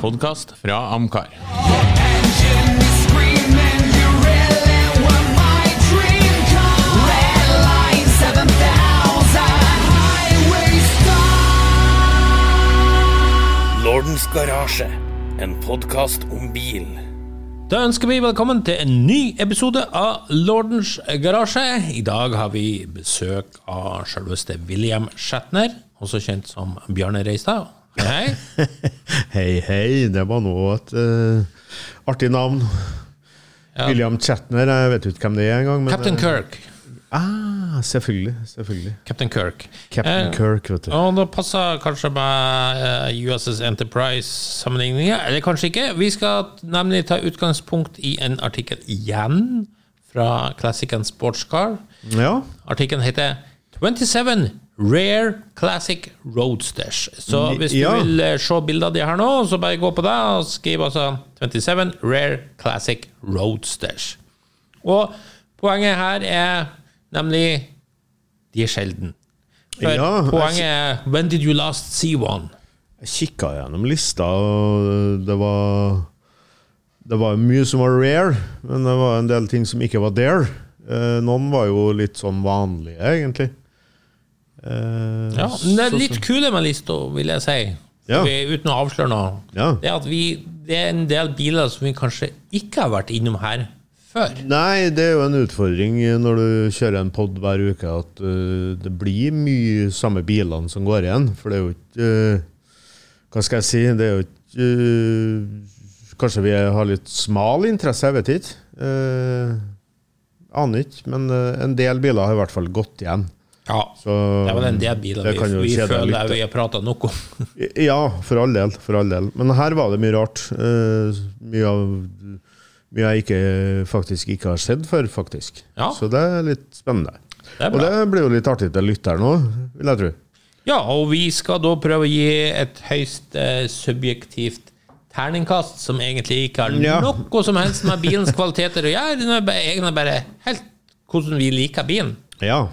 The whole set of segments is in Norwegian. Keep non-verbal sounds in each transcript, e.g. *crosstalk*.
podkast fra Amcar. Engine is screaming, you really were my dream car. Red line 7000, highway star. Lordens garasje, en podkast om bil. Da ønsker vi velkommen til en ny episode av Lordens garasje. I dag har vi besøk av selveste William Shatner, også kjent som Bjarne Reistad. Hei, *laughs* hei. Hei. Det var nå et uh, artig navn. William Chatner, jeg vet ikke hvem det er engang. Captain eh, Kirk. Ah, selvfølgelig. selvfølgelig. Captain Kirk. Captain Eh, Kirk, vet du. Og da passer kanskje med uh, USS Enterprise-sammenligninga, eller kanskje ikke. Vi skal nemlig ta utgangspunkt i en artikkel igjen fra Classic and Sports Car. Ja. Artikkelen heter 27 Rare Classic Roadsters. Så hvis du Ja. vil eh, se bilder av de her nå, så bare gå på det og skriv altså 27 Rare Classic Roadsters. Og poenget her er nemlig de er sjelden. For Ja, poenget er When did you last see one? Jeg kikka gjennom lista, og det var Det var mye som var rare, men det var en del ting som ikke var there. Eh, noen var jo litt sånn vanlige, egentlig. Eh, Ja, men det er litt kule med lista, vil jeg si. Ja. Vi, uten å avsløre noe. Ja. Det er at vi, det er en del biler som vi kanskje ikke har vært innom her før. Nei, det er jo en utfordring når du kjører en pod hver uke, at uh, det blir mye samme bilene som går igjen. For det er jo ikke uh, Hva skal jeg si? Det er jo ikke uh, Kanskje vi har litt smal interesse, jeg vet ikke. Uh, aner ikke. Men uh, en del biler har i hvert fall gått igjen. Ja, Så det var en del bilen vi, vi føler vi har prata nok om. Ja, for all del. For all del. Men her var det mye rart. Uh, mye av mye jeg ikke, faktisk ikke har sett før, faktisk. Ja. Så det er litt spennende. Det er Og det blir jo litt artig til lytteren òg, vil jeg tro. Ja, og vi skal da prøve å gi et høyst eh, subjektivt terningkast, som egentlig ikke har Ja. noe som helst med bilens kvaliteter å gjøre. Den er egentlig bare helt hvordan vi liker bilen. Ja.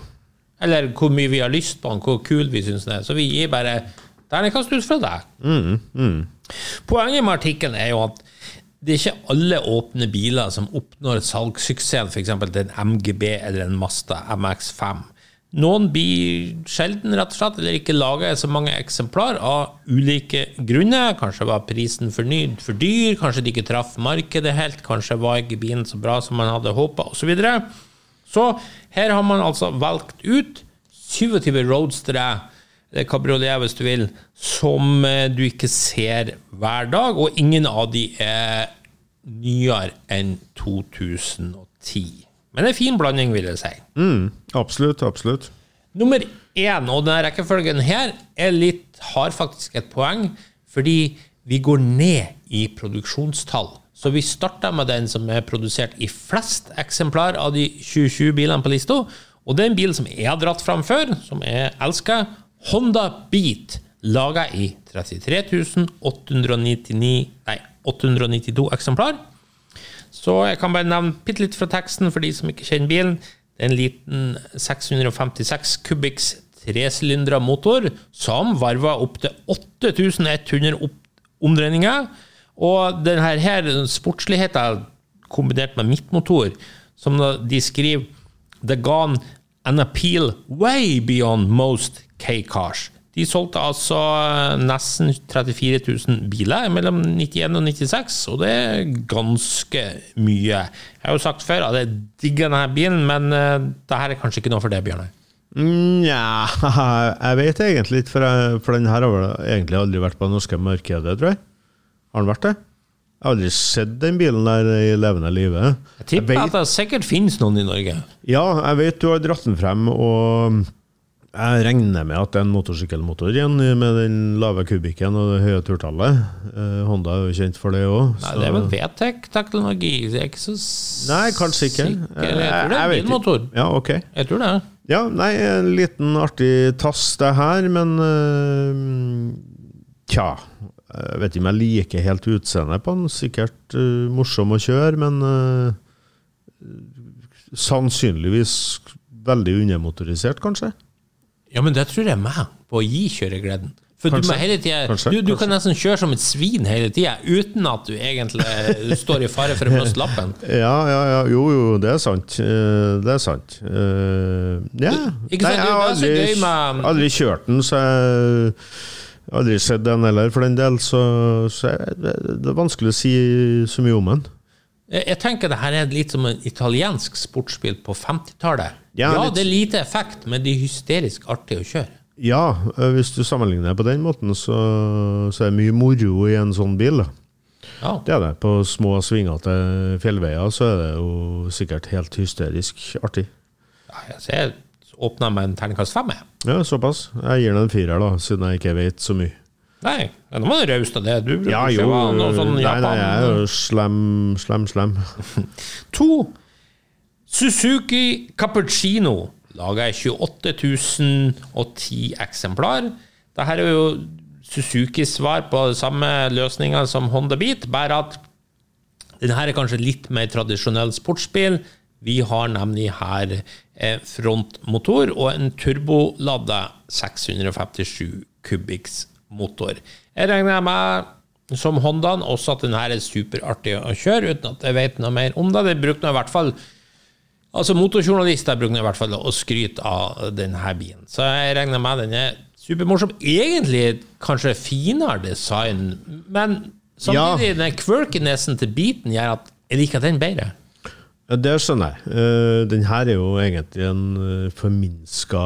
Eller hvor mye vi har lyst på den, hvor kul vi syns den er. Så vi gir bare terningkast ut fra det. Poenget med artikkelen er jo at det er ikke alle åpne biler som oppnår salgssuksessen, f.eks. til en MGB eller en Mazda MX5. Noen blir sjelden, rett og slett, eller ikke lager så mange eksemplar av ulike grunner. Kanskje var prisen for, ny, for dyr, kanskje de ikke traff markedet helt, kanskje var ikke bilen så bra som man hadde håpa, osv. Så, her har man altså valgt ut 27 roadstere, eller kabriolet hvis du vil, som eh, du ikke ser hver dag, og ingen av de er nyere enn 2010. Men det er fin blanding, vil jeg si. Absolutt, absolutt. Nummer én, og denne rekkefølgen her, er litt, har faktisk et poeng, fordi vi går ned i produksjonstall. Så vi starter med den som er produsert i flest eksemplar av de 2020 bilene på lista. Og det er en bil som jeg har dratt fram før, som jeg elsker. Honda Beat, laga i 33 899, nei, 892 eksemplar. Så jeg kan bare nevne bitte litt fra teksten for de som ikke kjenner bilen. Det er en liten 656 kubikks tresylindra motor som varver opp til 8100 opp- omdreininger. Og denne her sportsligheten kombinert med midtmotor, som de skriver The Gone an appeal way beyond most K-cars. De solgte altså nesten 34 000 biler mellom 91 og 96, og det er ganske mye. Jeg har jo sagt før at jeg digger denne bilen, men uh, det her er kanskje ikke noe for deg, Bjørnar. Nja, *laughs* jeg vet egentlig ikke, for, jeg, for den her har vel egentlig aldri vært på det norske markedet, tror jeg. Har den vært det? Jeg har aldri sett den bilen der i levende live. Jeg tipper vet- at det sikkert finnes noen i Norge. Ja, jeg vet du har dratt den frem, og jeg regner med at det er en motorsykkelmotor igjen, med den lave kubikken og det høye turtallet. Eh, Honda er jo kjent for det òg. Det er vel VTEC-teknologi. Det er ikke så Nei, kanskje ikke. sikker. Jeg tror det er Jeg bilmotor. Ja, ok. Jeg tror det. Ja, nei, en liten artig tass det her, men uh, Tja. Jeg vet ikke om jeg liker helt utseendet på den. Sikkert uh, morsom å kjøre, men uh, sannsynligvis veldig undermotorisert, kanskje. Ja, men det tror jeg meg på å gi kjøregleden. For du, må hele tiden, Kanskje, du, du kanskje. kan nesten kjøre som et svin hele tida, uten at du egentlig står i fare for å miste lappen. *laughs* Ja, ja, ja. Jo, jo, det er sant. Eh, Det er sant. Uh, yeah. Sant? Nei, jeg har aldri, aldri kjørt den, så jeg aldri sett den heller, for den del, så, så jeg, det det er vanskelig å si så mye om den. Jeg, jeg tenker det her er litt som en italiensk sportsbil på 50-tallet. Ja, Ja, litt- det er lite effekt, men det er hysterisk artig å kjøre. Ja, eh, hvis du sammenligner det på den måten, så, så er det mye moro i en sånn bil. da. Ja. Det er det. På små svingete fjellveier så er det jo sikkert helt hysterisk artig. Ja, jeg ser åpna med en terningkast fem. jeg. Ja, såpass. Jeg gir den en firer, da, siden jeg ikke vet så mye. Nei, nå må du raust av det. Du bruker Ja, jo. noe sånn Nei, nei, jeg er jo slem, slem, slem. *laughs* To Suzuki Cappuccino laga jeg 28.010 eksemplar. Dette er jo Suzukis svar på samme løsninger som Honda Beat, bare at denne er kanskje litt mer tradisjonell sportsbil. Vi har nemlig her eh, frontmotor og en turbolada 657 kubikks motor. Jeg regner med, som Hondaen, også at denne er superartig å kjøre, uten at jeg vet noe mer om det. Det bruker i hvert fall Altså Motorjournalister bruker i hvert fall å skryte av denne bilen. Så jeg regner med den er supermorsom. Egentlig kanskje finere design, men samtidig den quirkinessen til beaten gjør at jeg liker den bedre. Ja, Det skjønner jeg. Eh, den her er jo egentlig en uh, forminska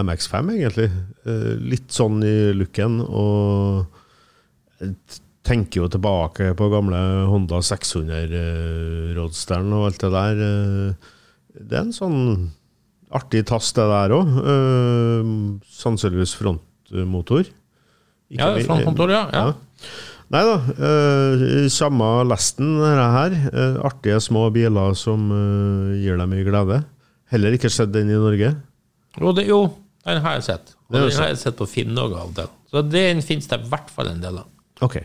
MX5, egentlig. Eh, litt sånn i looken, og jeg tenker jo tilbake på gamle Honda 600-rådsteren og alt det der. Eh, det er en sånn artig tass, det der òg. sannsynligvis frontmotor. Ikke Ja, frontmotor, ja. ja, ja. Nei da, Uh, samme lesten dette her. Uh, artige små biler som uh, gir deg mye glede. Heller ikke sett den i Norge. Jo, det, jo, den har jeg sett. Og den har jeg sett på Finn òg av og til. Så den finnes det i hvert fall en del av. Ok.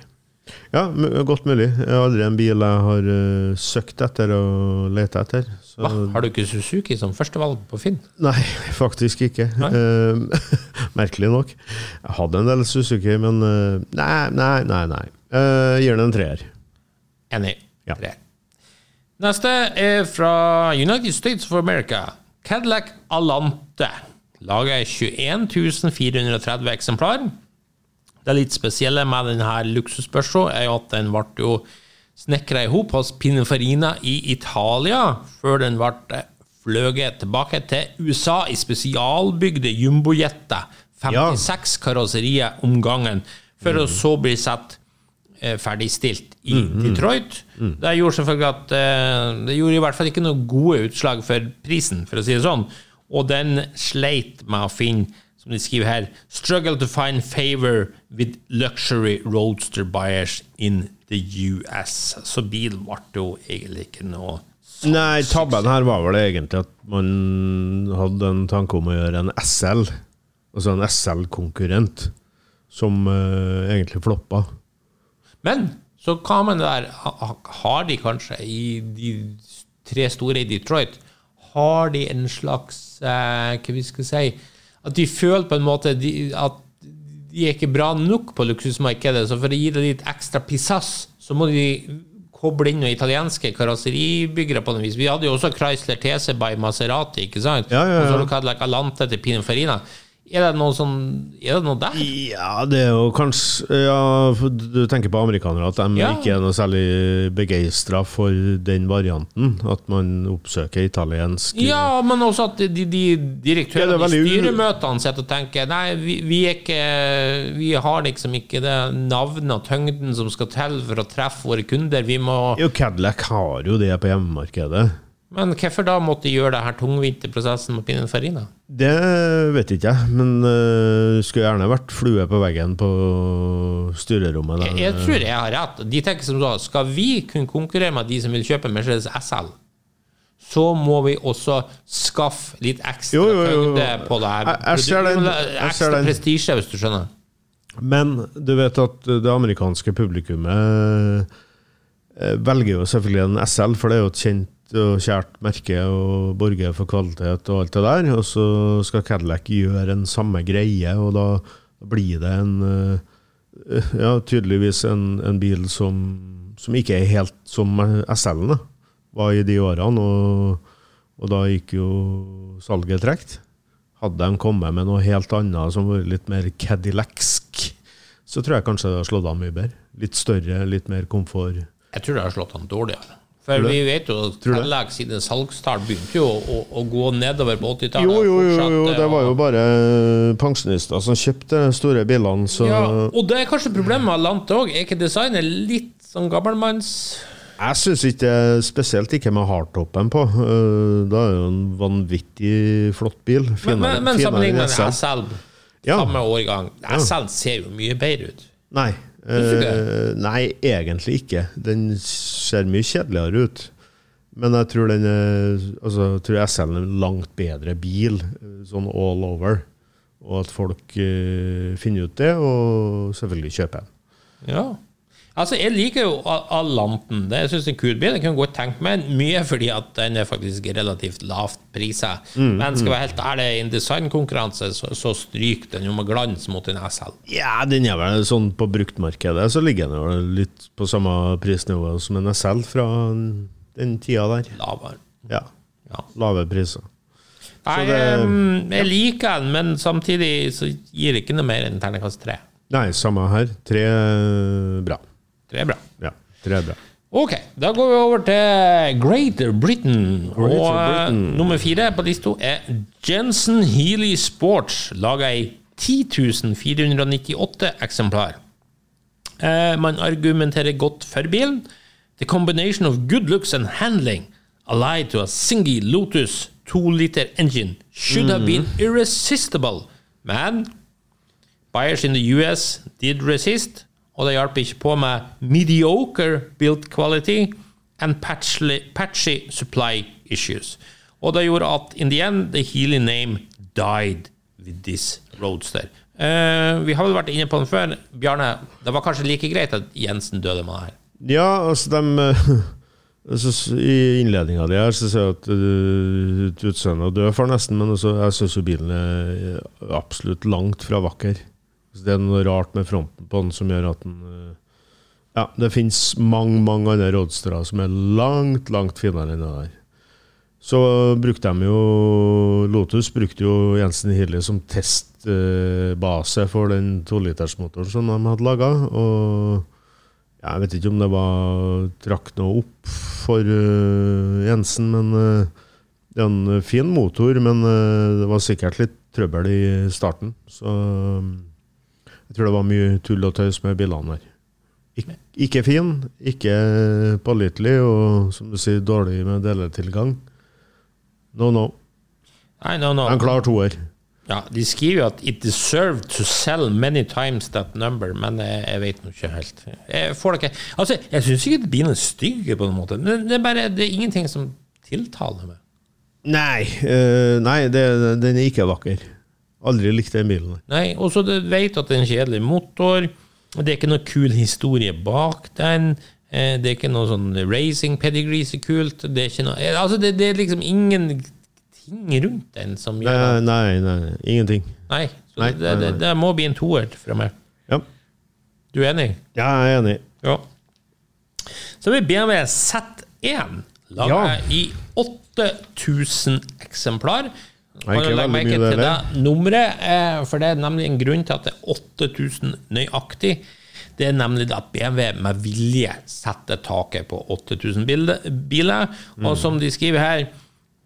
Ja, godt mulig. Jeg har aldri en bil jeg har uh, søkt etter og lett etter. Hva? Har du ikke Suzuki som førstevalg på Finn? Nei, *laughs* faktisk ikke. Eh, *laughs* merkelig nok. Jeg hadde en del Suzuki, men eh, nei, nei, nei. nei. Uh, gir den en treer. Enig. Ja. Treer. Neste er fra United States of America. Cadillac Alante. Laget er 21 430 eksemplar. Det litt spesielle med denne luksusbørsa er jo at den ble jo snekra i hop hos Pininfarina i Italia, før den ble fløyet tilbake til USA i spesialbygde jumbojetter. 56 karosserier om gangen, for å så bli satt eh, ferdigstilt i Detroit. Det gjorde selvfølgelig at eh, Det gjorde i hvert fall ikke noe gode utslag for prisen, for å si det sånn. Og den sleit med å finne, som de skriver her, 'struggle to find favor with luxury roadster buyers in the US'. Så bilen ble jo egentlig ikke noe Nei, tabben her var vel egentlig at man hadde en tanke om å gjøre en SL, altså en SL-konkurrent, som uh, egentlig floppa. Men så hva med det der ha- ha- Har de kanskje i de tre store i Detroit Har de en slags uh, Hva vi skal si At de føler på en måte de, at de er ikke bra nok på luksusmarkedet, så for å gi det litt ekstra pisass, så må de koble inn noen italienske karosseribyggere på noe vis. Vi hadde jo også Chrysler TC by Maserati, ikke sant? Ja, ja, ja. Og så Cadillac Alante til Pininfarina. Er det noe sånn Er det noe der? Ja, det er jo kanskje Ja, du tenker på amerikanere, at de Ja. ikke er noe særlig begeistra for den varianten. At man oppsøker italiensk Ja, men også at de, de direktørene ja, i styremøtene sitter og tenker Nei, vi, vi ikke Vi har liksom ikke det navnet og tyngden som skal til for å treffe våre kunder. Vi må Jo, Cadillac har jo det på hjemmemarkedet. Men hvorfor da måtte de gjøre det her tungvinte prosessen med Pininfarina? Det vet ikke jeg, men uh, skulle gjerne vært flue på veggen på styrerommet. der. Jeg, jeg tror jeg har rett. De tenker som da, Skal vi kunne konkurrere med de som vil kjøpe Mercedes SL, så må vi også skaffe litt ekstra Jo, jo, jo. tyngde på det her. Jeg- jeg ser den. Ekstra prestisje, hvis du skjønner. Men du vet at det amerikanske publikummet eh, velger jo selvfølgelig en SL, for det er jo et kjent og kjært merke og borger for kvalitet og alt det der. Og så skal Cadillac gjøre en samme greie, og da, blir det en eh, Ja, tydeligvis en, en bil som, som ikke er helt som SL-en da, var i de årene, og, og da gikk jo salget tregt. Hadde de kommet med noe helt annet som var litt mer Cadillacsk, så tror jeg kanskje det hadde slått an mye bedre. Litt større, litt mer komfort. Jeg tror det har slått an dårligere. For vi vet jo at? Telex sine salgstall begynte jo å, å, å gå nedover på 80-tallet. Jo, jo, jo, jo, det var jo bare pensjonister som kjøpte store bilene, så ja, Og det er kanskje problemet med Alante òg. Er ikke designet litt sånn gammelmanns Jeg syns ikke spesielt ikke med hardtoppen på. Eh, Da er jo en vanvittig flott bil. Finere, men, men men sammenlignet med SL. SL, Ja. samme årgang SL ser jo mye bedre ut. Nei. Eh, nei, egentlig ikke. Den ser mye kjedeligere ut. Men jeg tror den er, altså, jeg tror SL er en langt bedre bil, eh, sånn all over. Og at folk uh, finner ut det, og selvfølgelig kjøper den. Ja. Altså, jeg liker jo Alanten. Det synes jeg er en kul bil. Jeg kunne godt tenkt meg mye fordi at den er faktisk relativt lavt priser. Mm, Men skal vi være helt ærlig, i en designkonkurranse så, så stryker den jo med glans mot en SL. Ja, den er vel sånn på bruktmarkedet, så ligger den jo litt på samme prisnivå som en SL fra den tida der. Lavere. Ja. Ja. Lave priser. Nei, det- jeg liker den, men samtidig så gir det ikke noe mer enn terningkast tre. Nei, samme her. Tre eh, bra. Det er bra. Ja, tre bra. Ok, da går vi over til Greater Britain. Greater og Britain. Uh, nummer fire på lista er Jensen Healy Sports, laga i 10.498 eksemplar. Uh, man argumenterer godt for bilen. The combination of good looks and handling allied to a single Lotus 2-liter engine should have been irresistible. Men buyers in the US did resist, og det hjalp ikke på med mediocre built quality and patchy, patchy supply issues. Og det gjorde at in the end, the Healy name died with this roadster. Uh, vi har vel vært inne på den før. Bjarne, det var kanskje like greit at Jensen døde med det her. Ja, altså de *laughs* altså, I innledninga di her så sier jeg at uh, utseendet dør for nesten, men også, jeg syns jo bilen er absolutt langt fra vakker. Så det er noe rart med fronten på den som gjør at den uh, Ja, det finnes mange, mange andre roadstera som er langt, langt finere enn det der. Så brukte de jo Lotus brukte jo Jensen Healy som testbase for den tolitersmotoren som de hadde laga. Og jeg vet ikke om det var trakk noe opp for øh, Jensen, men øh, det er en fin motor. Men det var sikkert litt trøbbel i starten. Så jeg tror det var mye tull og tøys med bilene der. Ik ikke fin, ikke pålitelig, og som du sier, dårlig med deletilgang. No, no. Nei, no, no. En klar toer. Ja, de skriver jo at 'it deserved to sell many times that number', men jeg, jeg vet nå ikke helt. Jeg får det ikke Altså, jeg syns ikke bilen er stygg på noen måte. Det, det er bare det er ingenting som tiltaler meg. Nei, øh, nei det, den er ikke vakker. Aldri likt den bilen. Nei, Og så vet at det er en kjedelig motor. Det er ikke noe kul historie bak den. eh, Det er ikke noe sånn racing pedigree så kult. Det er ikke noe eh, Altså, det, det er liksom ingen ting rundt den som gjør Nei, nei, nei, nei, ingenting. Nei. Så Nei, det, det, det må bli en toer fra meg. Ja, Du er enig? ja jeg er enig. Ja. Så har vi BMW Z1, laga Ja. i 8000 eksemplar. Er merke til det, nummeret, eh, for det er nemlig en grunn til at det er 8000 nøyaktig. Det er nemlig at BMW med vilje setter taket på 8000 biler. Mm. Og som de skriver her,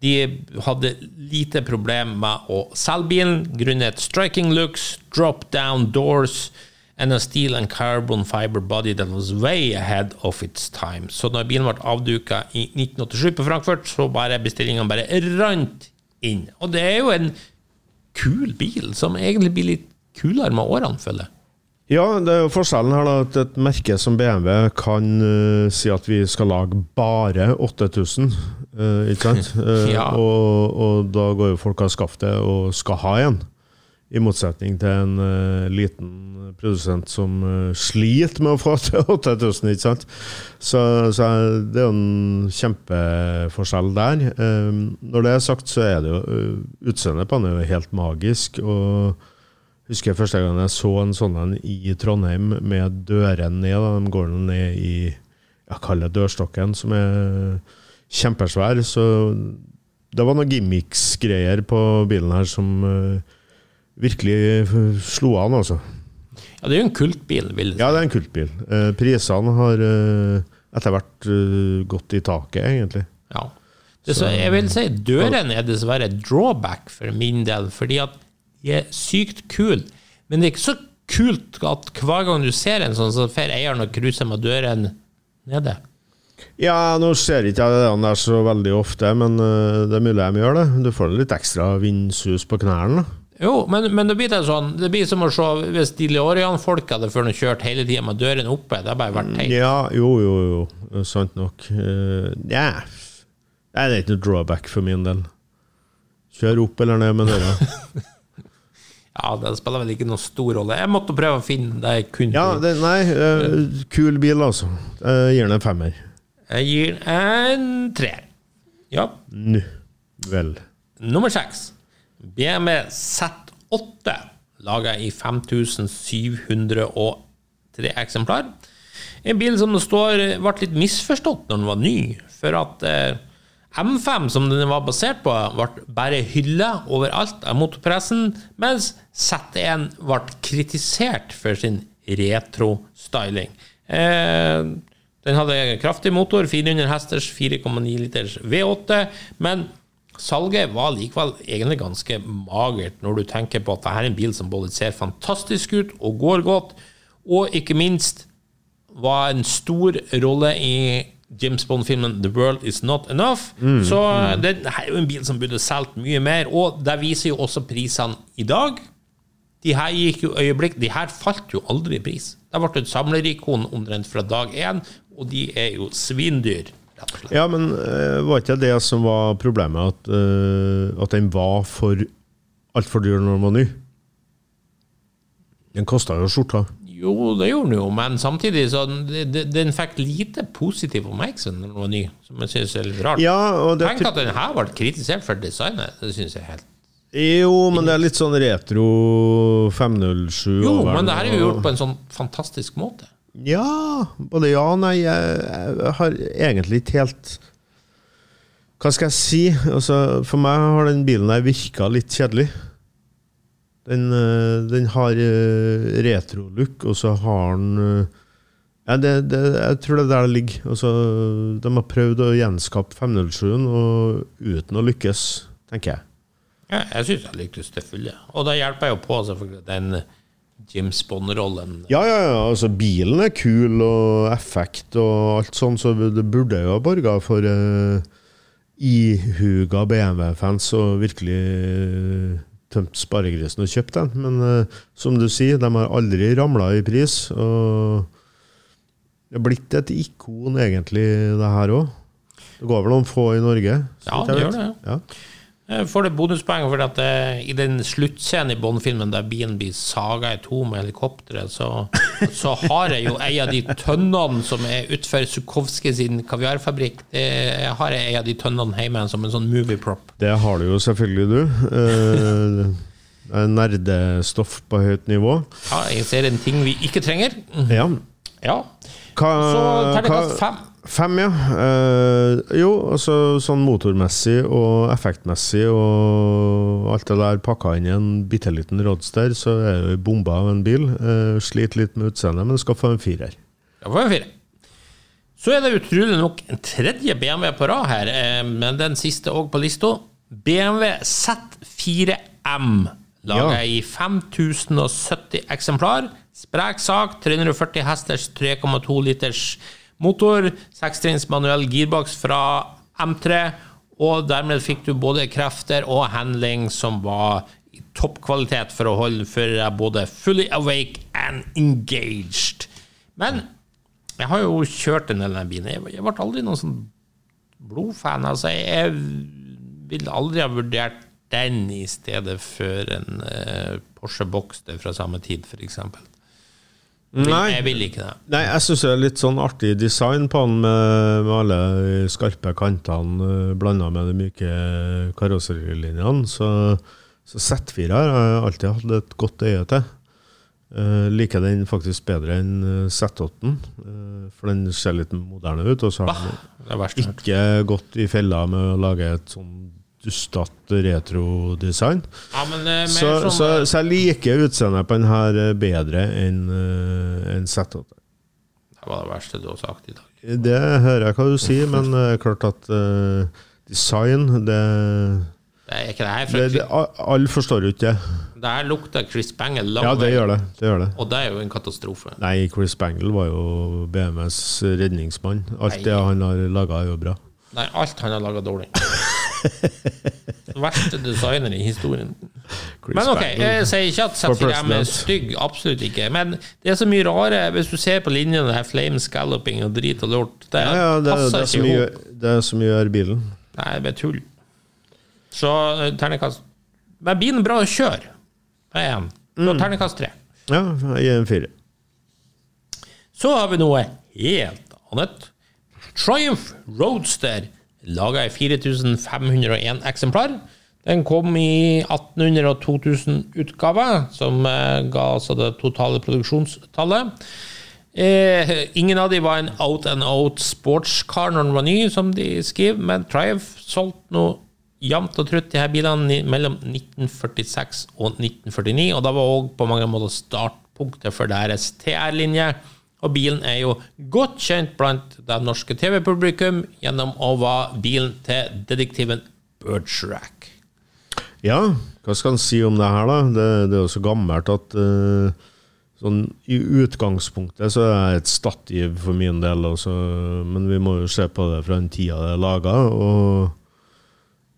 de hadde lite problem med å selge bilen grunnet striking looks, drop down doors and a steel and carbon fiber body that was way ahead of its time. Så når bilen ble avduka i 1987 på Frankfurt, så bare bestillingene bare rant inn. Og det er jo en kul bil, som egentlig blir litt kulere med årene, føler jeg. Ja, det er jo forskjellen her da, at et merke som BMW kan uh, si at vi skal lage bare 8000, uh, ikke sant? Uh, *laughs* Ja. og, og da går jo folk av skaftet og skal ha en. I motsetning til en uh, liten produsent som uh, sliter med å få til 8000, ikke sant? Så, så det er jo en kjempeforskjell der. Eh, når det er sagt, så er det jo uh, Utseendet på den er jo helt magisk. og Husker jeg første gang jeg så en sånn en i Trondheim med dørene ned. Da. De går ned i jeg kaller det dørstokken, som er kjempesvær. Så det var noen gimmicks-greier på bilen her som eh, virkelig slo an, altså. Ja, det er jo en kultbil, vil jeg si. Ja, det er en kultbil. Eh, prisene har eh, etter hvert eh, gått i taket, egentlig. Ja. Det, så jeg vil si døren er dessverre drawback for min del, fordi at de er sykt kule. Men det er ikke så kult at hver gang du ser en sånn, så får eieren å cruise med døren nede. Ja, nå ser ikke jeg det der så veldig ofte, men eh, det er mulig de gjør det. Du får litt ekstra vindsus på knærne. da. Jo, men, men det blir det sånn Det blir som å se hvis de Leorian-folk hadde før de kjørt hele tida med døren oppe. Det har bare vært teit. Ja, jo, jo, jo. Sant nok. Uh, yeah. Det er ikke noe drawback for min del. Kjør opp eller ned med døra. *laughs* Ja, det spiller vel ikke noen stor rolle. Jeg måtte prøve å finne det jeg kunne. Ja, det, nei, uh, kul bil, altså. Jeg gir den en femmer. Jeg gir en treer. Ja. Nå vel. Nummer seks. BMW Z8, laga i 5703 eksemplar. En bil som det står ble litt misforstått når den var ny. For at eh, M5, som den var basert på, ble bare hylla overalt av motorpressen, mens Z1 ble kritisert for sin retro-styling. Eh, den hadde kraftig motor, 400 hesters, 4,9 liters V8, men salget var likevel egentlig ganske magert når du tenker på at dette er en bil som både ser fantastisk ut og går godt, og ikke minst var en stor rolle i James Bond-filmen The World Is Not Enough. Så det her er jo en bil som burde solgt mye mer, og det viser jo også prisene i dag. De her gikk jo øyeblikk, de her falt jo aldri i pris. Det ble et samlerikon omtrent fra dag én, og de er jo svindyr. Ja, men uh, var ikke det som var problemet, at, uh, at den var for altfor dyr når den var ny? Den kosta jo skjorta. Jo, det gjorde den jo, men samtidig så den, den fikk lite positiv oppmerksomhet når den var ny, som jeg synes er litt rart. Ja, og det Tenk at den her ble kritisert for designet. Det synes jeg er helt Jo, men det er litt sånn retro 507 Jo, men det her er jo gjort på en sånn fantastisk måte. Ja, både ja og nei. Jeg, har egentlig ikke helt Hva skal jeg si? Altså, for meg har den bilen her virka litt kjedelig. Den, eh, den har eh, retro-look, og så har den eh, ja, det, det, Jeg tror det er der det ligger. Altså, de har prøvd å gjenskape 507-en og uten å lykkes, tenker jeg. Ja, jeg synes jeg lyktes til fulle. Og da hjelper jeg jo på selvfølgelig den James Bond-rollen. Ja, ja, ja, altså bilen er kul og effekt og alt sånn, så det burde jo ha borga for uh, ihuga BMW-fans og virkelig uh, tømt sparegrisen og kjøpt den. Men uh, som du sier, de har aldri ramla i pris. Og det er blitt et ikon, egentlig, det her òg. Det går vel noen få i Norge? Ja, det gjør det, Ja. Jeg får det bonuspoeng for at det, i den sluttscenen i Bond-filmen der bilen blir saga i to med helikopteret, så, så har jeg jo en av de tønnene som er utenfor Sukovskij sin kaviarfabrikk. Det, jeg har en av de tønnene hjemme som en sånn movieprop. Det har du jo selvfølgelig, du. Eh, er nerdestoff på høyt nivå. Ja, jeg ser en ting vi ikke trenger. Ja. Ja. Hva, Så terningkast fem. Fem, ja. Eh, jo, altså sånn motormessig og effektmessig og alt det der pakka inn i en bitte liten Roadster, så er jo bomba av en bil. Eh, sliter litt med utseendet, men skal få en firer. Får vi en fire. Så er det utrolig nok en tredje BMW på rad her, eh, men den siste òg på lista. BMW Z4M, laga Ja. i 5070 eksemplar. Sprek sak, 340 hesters, 3,2 liters motor, sekstrinns manuell gearbox fra M3, og dermed fikk du både krefter og handling som var i toppkvalitet for å holde deg både fully awake and engaged. Men jeg har jo kjørt en del av den bilen. Jeg ble aldri noen sånn blodfan. Altså, jeg ville aldri ha vurdert den i stedet for en eh, Porsche Boxster fra samme tid, f.eks. Nei. Jeg vil ikke det. Nei, jeg syns det er litt sånn artig design på den, med, med alle de skarpe kantene blanda med de myke karosserilinjene. Så Så Z4 har jeg alltid hatt et godt øye til. Uh, liker den faktisk bedre enn eh, Z8-en, uh, for den ser litt moderne ut. Og så har den ikke gått i fella med å lage et sånn dustete retro-design. Ja, men eh, Så, sånn, så, så jeg liker utseendet på den her eh, bedre enn eh, enn Z8. Det var det verste du har sagt i dag. Det hører jeg hva du sier, men det er klart at uh, design det, Det er ikke det her For det, det Alle forstår jo ikke det. Det her lukter Chris Bangle lang Ja, det gjør det. det gjør det. Og det er jo en katastrofe. Nei, Chris Bangle var jo BMS redningsmann. Alt Nei. det han har laga, er jo bra. Nei, alt han har laga dårlig. *laughs* *laughs* Verste designer i historien. Men ok, jeg sier ikke at Z4M er stygg, absolutt ikke. Men det er så mye rare Hvis du ser på linjene, det her flame scalloping og drit og lort, det ja, ja, det, det, passer er ikke gjør, det er som gjør bilen. Nei, det er tull. Så ternekast terningkast Men bilen er bra å kjøre. Det er én. Så Mm. terningkast tre. Ja, jeg gir en fire. Så har vi noe helt annet. Triumph Roadster, laga i 4501 eksemplar. Den kom i 1800- og 2000-utgave, som eh, ga altså det totale produksjonstallet. Eh, ingen av de var en out and out sportscar når den var ny, som de skriver, men Triumph solgte noe jevnt og trutt de her bilene mellom 1946 og 1949, og da var òg på mange måter startpunktet for deres TR-linje. Og bilen er jo godt kjent blant det norske TV-publikum gjennom å være bilen til detektiven Bergerac. Ja, hva skal en si om det her, da? Det, det er jo så gammelt at uh, sånn, I utgangspunktet så er det et stativ for min del, også, men vi må jo se på det fra den tida det er laga.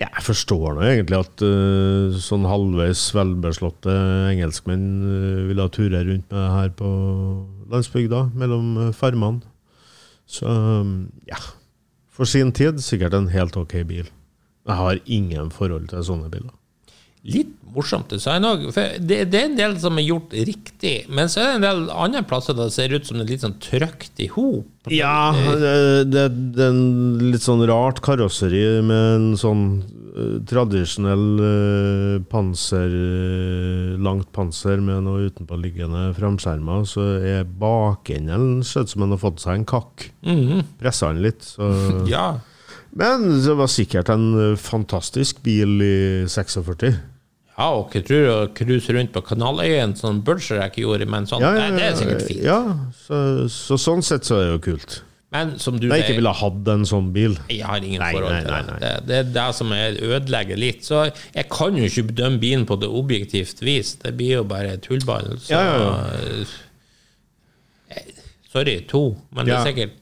Jeg forstår nå egentlig at uh, sånn halvveis velbeslåtte engelskmenn uh, ville ha ture rundt med det her på landsbygda, mellom uh, farmene. Så ja, for sin tid sikkert en helt ok bil. Jeg har ingen forhold til sånne biler. Litt morsomt design òg. Det, det er en del som er gjort riktig, men så er det en del andre plasser der det ser ut som det er litt sånn trøkt i hop. Ja, det, det, er en litt sånn rart karosseri med en sånn eh, tradisjonell eh, panser, eh, langt panser med noe utenpåliggende framskjermer, så er bakenden sett som en har fått seg en kakk. Pressa den litt. Så. *laughs* Ja. Men det var sikkert en fantastisk bil i 46. ja, og cruise rundt på Kanaløyen, som Bergerac gjorde, men sånn, Ja, ja, det, det er sikkert fint. Ja, så, så sånn sett så er det jo kult. Men som du Jeg ikke ville hatt en sånn bil. jeg har ingen Nei, forhold til nei, det. nei. det. Det er det som jeg ødelegger litt. Så jeg kan jo ikke bedømme bilen på det objektivt vis. Det blir jo bare tullball. Så Ja, ja, eh, Sorry, to, men det er sikkert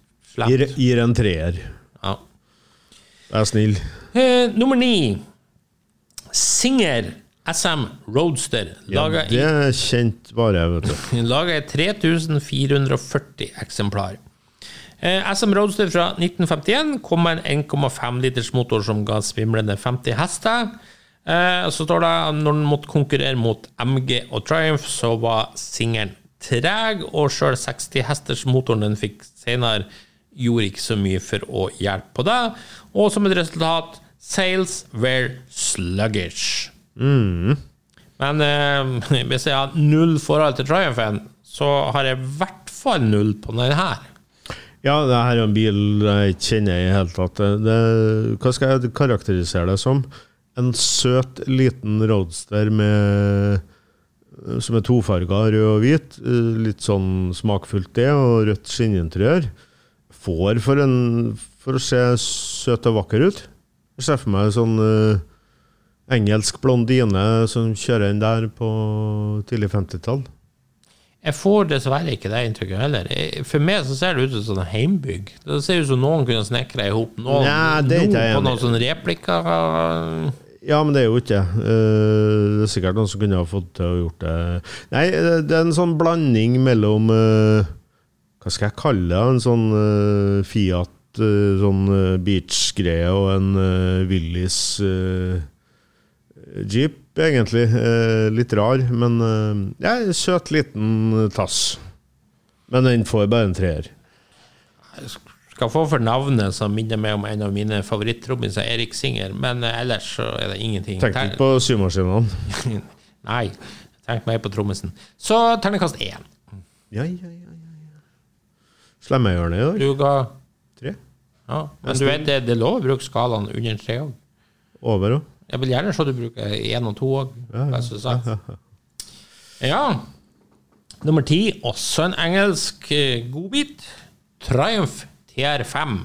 Gir, slemt. gir en treer. Ja. Er snill. Eh, nummer ni. Singer SM Roadster. Ja, det er kjent vare, vet du. *laughs* Laga i 3440 eksemplar. Eh, SM Roadster fra 1951 kom med en 1,5 liters motor som ga svimlende 50 hester. Eh, så står det at når den måtte konkurrere mot MG og Triumph, så var singelen treg, og sjøl 60 hesters motoren den fikk senere, gjorde ikke så mye for å hjelpe på det. Og som et resultat, sales were sluggish. Men eh, hvis jeg har null forhold til Triumphen, så har jeg i hvert fall null på denne her. Ja, det her er en bil jeg ikke kjenner i det hele tatt. Det, hva skal jeg karakterisere det som? En søt, liten roadster med som er tofarga, rød og hvit. Eh, Litt sånn smakfullt det, og rødt skinninteriør. Får for, en, for å se søt og vakker ut. Jeg ser for meg sånn eh, engelsk blondine som kjører inn der på tidlig 50-tall. Jeg får dessverre ikke det inntrykket heller. For meg så ser det ut som sånn heimbygg. Det ser ut som noen kunne snekra i hop noen, Nei, det er noen på noen sånne replikker. Ja, men det er jo ikke det. Eh, Det er sikkert noen som kunne ha fått til å gjort det. Nei, eh, det er en sånn blanding mellom eh, Hva skal jeg kalle det? En sånn Fiat sånn beach-greie og en Willis Willys jeep, egentlig. Eh, litt rar, men uh, ja, en søt liten tass. Men den får bare en treer. skal få for navnet som minner meg om en av mine favoritt-trommiser, Erik Singer, men eh, ellers så er det ingenting. Tenk ikke på symaskinene. *laughs* Nei, Tenk meg på trommisen. Så terningkast én. Ja, ja, ja. ja, ja. Slemmehjørnet i dag. Du ga Tre. Ja, men du vet, det, det er lov å bruke skalaen under tre òg. Over òg. Jeg vil gjerne se du bruker én og to òg. *laughs* Ja. Nummer ti, også en engelsk eh, godbit. Triumph TR5.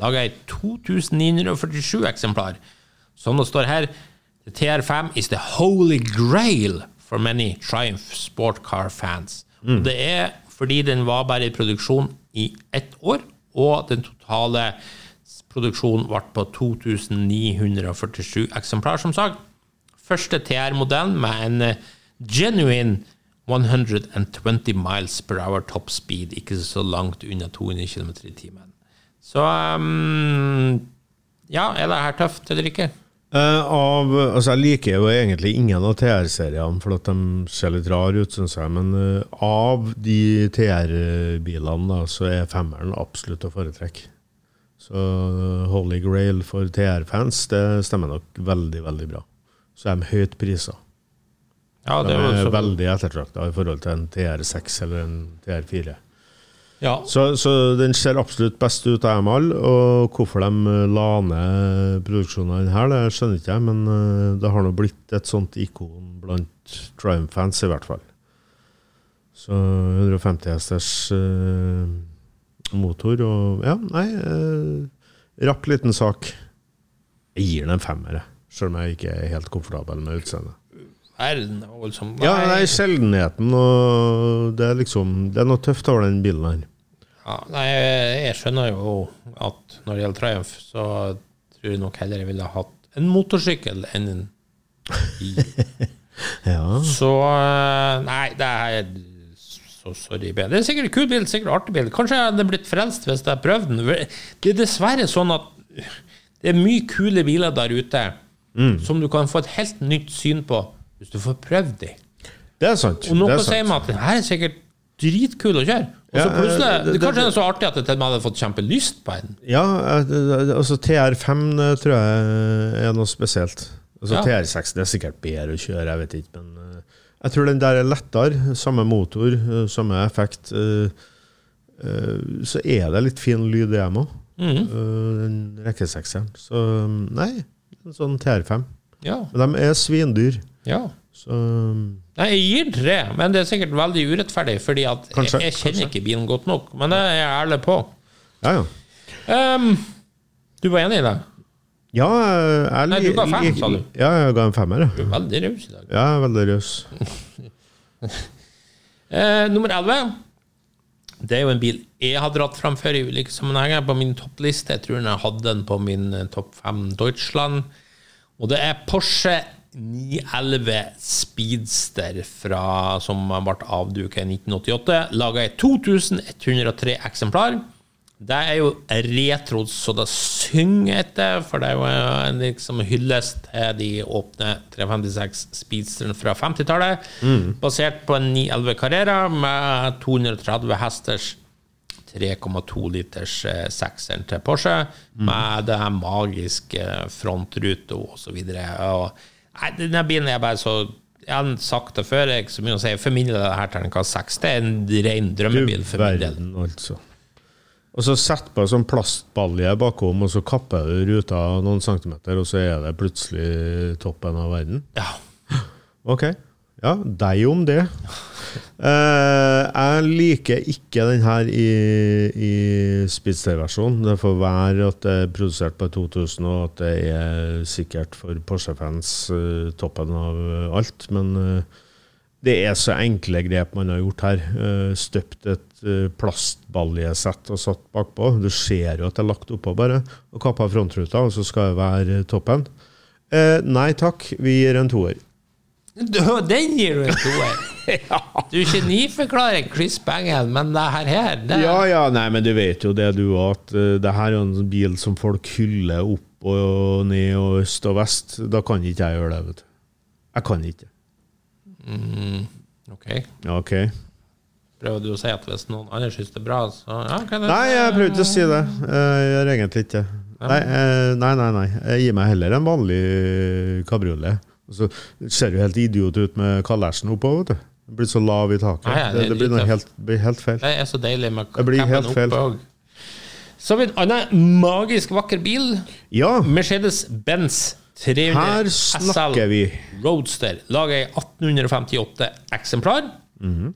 Laga i 2947 eksemplar. Som det står her, the TR5 is the holy grail for many Triumph sportcar fans. Mm. Det er fordi den var bare i produksjon i ett år, og den totale produksjonen ble på 2947 eksemplar, som sagt. Første TR-modellen med en eh, genuine 120 miles per hour top speed, ikke så langt unna 200 km i timen. Så um, ja, er det her tøft eller ikke? Uh, av, altså jeg liker jo egentlig ingen av TR-seriene, for at de ser litt rare ut, syns jeg. Men uh, av de TR-bilene, så er femmeren absolutt å foretrekke. Så eh, Holy Grail for TR-fans, det stemmer nok veldig, veldig bra. Så er de høyt prisa. Ja, De det er så, veldig ettertrakta i forhold til en TR6 eller en TR4. ja. Så, så den ser absolutt best ut av dem alle. Og hvorfor de eh, la ned produksjonen her, det skjønner ikke jeg, men eh, det har nå blitt et sånt ikon blant Triumph-fans, i hvert fall. Så 150 hesters eh, motor og Ja, nei eh, Rapp liten sak. Jeg gir den en femmer. Selv om jeg ikke er helt komfortabel med utseendet. Liksom. Ja, Nei. nei, sjeldenheten og Det er liksom Det er noe tøft over den bilen her. Ja, nei, jeg skjønner jo at når det gjelder Triumph, så tror jeg nok heller jeg ville hatt en motorsykkel enn en bil. *laughs* Ja. Så eh, Nei, det er så sorry. B. Det er sikkert en kul bil, sikkert en artig bil. Kanskje jeg hadde blitt frelst hvis jeg prøvde den. Det er dessverre sånn at det er mye kule biler der ute som du kan få et helt nytt syn på hvis du får prøvd dem. Det er sant. Og noe det er sier meg at den her er sikkert dritkul å kjøre. Og så Ja, plutselig eh, det- det, Kanskje den er så artig at jeg til og med hadde fått kjempelyst på den. Ja, eh, altså TR5 tror jeg er noe spesielt. Altså Ja. TR6 det er sikkert bedre å kjøre, jeg vet ikke, men eh, jeg tror den der er lettere. Samme motor, eh, samme effekt. eh, eh, Så er det litt fin lyd i dem òg, Mhm. den rekkesekseren. Så nei, en sånn TR5. Ja, Men de er svindyr. ja. Så um, Nei, jeg gir tre, men det er sikkert veldig urettferdig, fordi at Kanskje, jeg, jeg kjenner kanskje. ikke bilen godt nok. Men det er jeg ærlig på. ja, ja. Um, du var enig i det? Ja, jeg Nei, du ga fem, sa du. Ja, jeg ga en femmer. Du er veldig raus i dag. Ja, jeg er veldig raus. *laughs* Eh, nummer 11. Det er jo en bil jeg har dratt fram før i ulike sammenhenger på min toppliste. Jeg tror jeg hadde den på min eh, topp 5 Deutschland. Og det er Porsche 911 Speedster fra, som ble avduket i 1988. Laga i 2103 eksemplar. Det er jo retro så det synger etter, for det er jo en liksom hyllest til de åpne 356 Speedsterne fra 50-tallet. Basert på en 911 Carrera med 230 hesters 3,2 liters eh, sekseren til Porsche, med det magiske frontruta og så videre. Denne bilen er bare så Jeg har sagt det før, jeg så mye å si. For min del er det her terningkast seks. Det er en ren drømmebil for min del. altså. Og så sett på en sånn plastbalje bakom, og så kapper du ruta noen centimeter, og så er det plutselig toppen av verden. Ja. Ok. Ja, deg om det. Uh, jeg liker ikke den her i, i Speedster-versjonen. Det får være at det er produsert på 2000, og at det er sikkert for Porsche-fans uh, toppen av alt. Men eh, det er så enkle grep man har gjort her. Uh, støpt et uh, plastbaljesett og satt bakpå. Du ser jo at det er lagt oppå, bare. Og kappa frontruta, og så skal det være toppen. Eh, nei takk, vi gir en toer. Den gir du en toer. *laughs* Du geniforklarer Bangle, men det her, her det, Ja, ja, nei, men du vet jo det du òg, at det her er en bil som folk hyller opp og ned og øst og vest. Da kan ikke jeg gjøre det, vet du. Jeg kan ikke. Ok. Ja, ok. Prøver du å si at hvis noen andre syns det er bra, så ja, hva er det? Nei, jeg prøvde ikke å si det. Jeg gjør egentlig ikke det. Nei, eh, nei, nei, nei. Jeg gir meg heller en vanlig kabriolet. Og så ser du helt idiot ut med kalesjen oppå, vet du. Det blir så lav i taket. Nei, det det, det blir helt, blir helt feil. Det er så deilig med Det blir caben helt feil. oppe og- Så har vi en annen magisk vakker bil. Ja, Mercedes-Benz 300 her snakker vi. Roadster. Laget i 1858 eksemplar. Mm -hmm.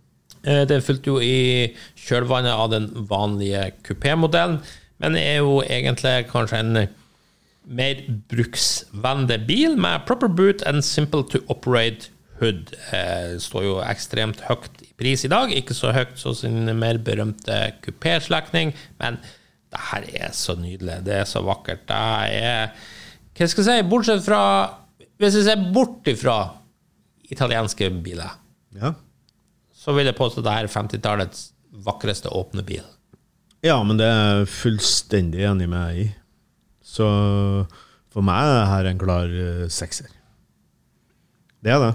Den fulgte jo i kjølvannet av den vanlige kupémodellen, men er jo egentlig kanskje en mer bruksvennlig bil med proper boot and simple to operate hood. Eh, står jo ekstremt høyt i pris i dag, ikke så høyt som sin mer berømte kupéslektning, men det her er så nydelig, det er så vakkert. Det er Hva skal jeg si, bortsett fra Hvis jeg ser bort ifra italienske biler, Ja. så vil jeg påstå at det er 50-tallets vakreste åpne bil. ja, men det er jeg fullstendig enig med deg i. Så for meg er det her en klar eh, sekser. Det er det.